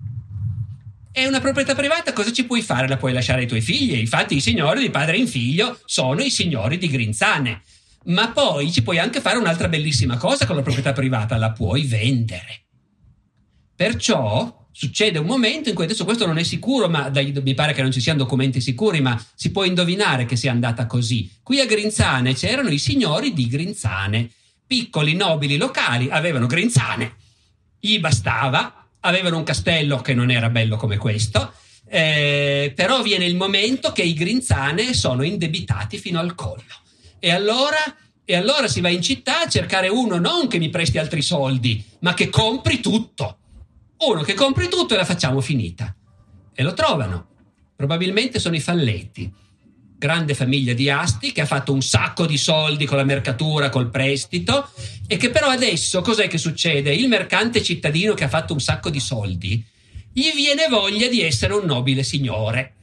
È una proprietà privata, cosa ci puoi fare? La puoi lasciare ai tuoi figli. Infatti i signori di padre in figlio sono i signori di Grinzane. Ma poi ci puoi anche fare un'altra bellissima cosa con la proprietà privata, la puoi vendere. Perciò succede un momento in cui adesso questo non è sicuro, ma dai, mi pare che non ci siano documenti sicuri, ma si può indovinare che sia andata così. Qui a Grinzane c'erano i signori di Grinzane, piccoli nobili locali, avevano Grinzane, gli bastava avevano un castello che non era bello come questo, eh, però viene il momento che i Grinzane sono indebitati fino al collo. E allora, e allora si va in città a cercare uno non che mi presti altri soldi, ma che compri tutto. Uno che compri tutto e la facciamo finita. E lo trovano. Probabilmente sono i falletti grande famiglia di Asti che ha fatto un sacco di soldi con la mercatura, col prestito e che però adesso cos'è che succede? Il mercante cittadino che ha fatto un sacco di soldi gli viene voglia di essere un nobile signore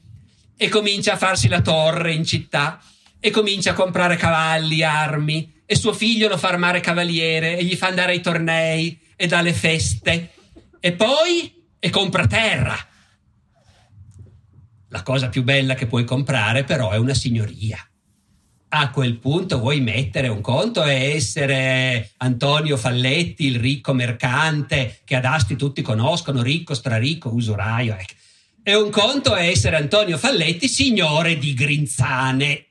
e comincia a farsi la torre in città e comincia a comprare cavalli, armi e suo figlio lo fa armare cavaliere e gli fa andare ai tornei e dà le feste e poi e compra terra la cosa più bella che puoi comprare però è una signoria. A quel punto vuoi mettere un conto e essere Antonio Falletti, il ricco mercante che ad Asti tutti conoscono, ricco, straricco, usuraio. Ecco. E un conto è essere Antonio Falletti, signore di Grinzane.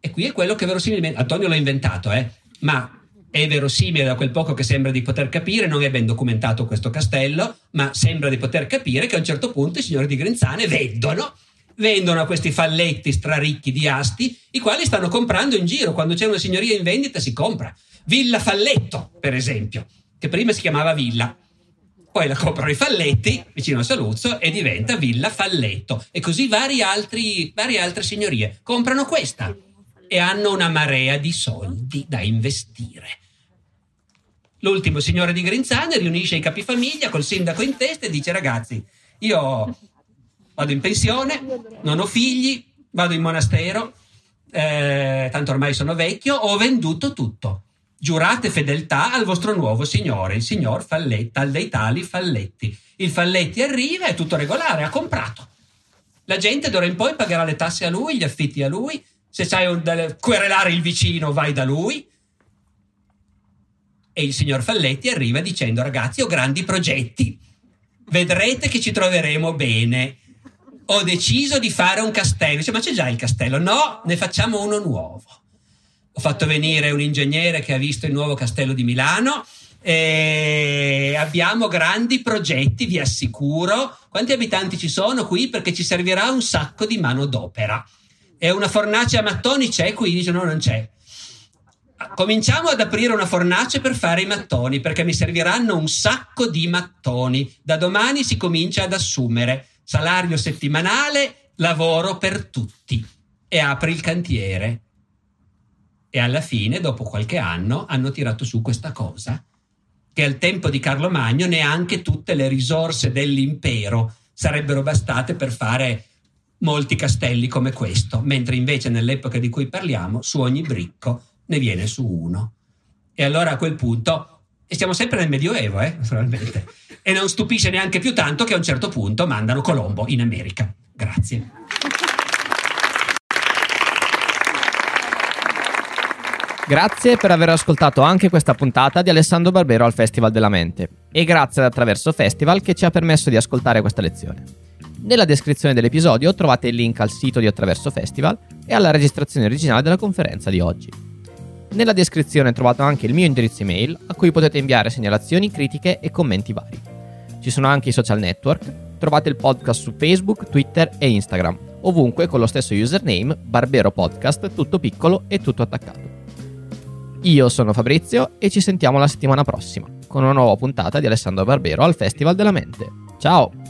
E qui è quello che verosimilmente Antonio l'ha inventato, eh? ma è verosimile da quel poco che sembra di poter capire, non è ben documentato questo castello, ma sembra di poter capire che a un certo punto i signori di Grinzane vendono, vendono a questi falletti straricchi di asti, i quali stanno comprando in giro, quando c'è una signoria in vendita si compra. Villa Falletto, per esempio, che prima si chiamava Villa, poi la comprano i Falletti vicino a Saluzzo e diventa Villa Falletto e così altri, varie altre signorie comprano questa e hanno una marea di soldi da investire. L'ultimo signore di Grinzane riunisce i capifamiglia col sindaco in testa e dice ragazzi, io vado in pensione, non ho figli, vado in monastero, eh, tanto ormai sono vecchio, ho venduto tutto. Giurate fedeltà al vostro nuovo signore, il signor Falletta, al dei tali Falletti. Il Falletti arriva, è tutto regolare, ha comprato. La gente d'ora in poi pagherà le tasse a lui, gli affitti a lui. Se sai un, querelare il vicino, vai da lui. E il signor Falletti arriva dicendo ragazzi ho grandi progetti, vedrete che ci troveremo bene. Ho deciso di fare un castello. Dice, ma c'è già il castello? No, ne facciamo uno nuovo. Ho fatto venire un ingegnere che ha visto il nuovo castello di Milano e abbiamo grandi progetti, vi assicuro. Quanti abitanti ci sono qui? Perché ci servirà un sacco di manodopera. E una fornace a mattoni c'è qui? Dice no, non c'è cominciamo ad aprire una fornace per fare i mattoni perché mi serviranno un sacco di mattoni. Da domani si comincia ad assumere salario settimanale, lavoro per tutti e apri il cantiere. E alla fine, dopo qualche anno, hanno tirato su questa cosa che al tempo di Carlo Magno neanche tutte le risorse dell'impero sarebbero bastate per fare molti castelli come questo, mentre invece nell'epoca di cui parliamo su ogni bricco ne viene su uno. E allora a quel punto, e siamo sempre nel Medioevo, eh, naturalmente, e non stupisce neanche più tanto che a un certo punto mandano Colombo in America. Grazie.
Grazie per aver ascoltato anche questa puntata di Alessandro Barbero al Festival della Mente e grazie ad Attraverso Festival che ci ha permesso di ascoltare questa lezione. Nella descrizione dell'episodio trovate il link al sito di Attraverso Festival e alla registrazione originale della conferenza di oggi. Nella descrizione trovate anche il mio indirizzo email a cui potete inviare segnalazioni, critiche e commenti vari. Ci sono anche i social network, trovate il podcast su Facebook, Twitter e Instagram, ovunque con lo stesso username Barbero Podcast, tutto piccolo e tutto attaccato. Io sono Fabrizio e ci sentiamo la settimana prossima con una nuova puntata di Alessandro Barbero al Festival della Mente. Ciao!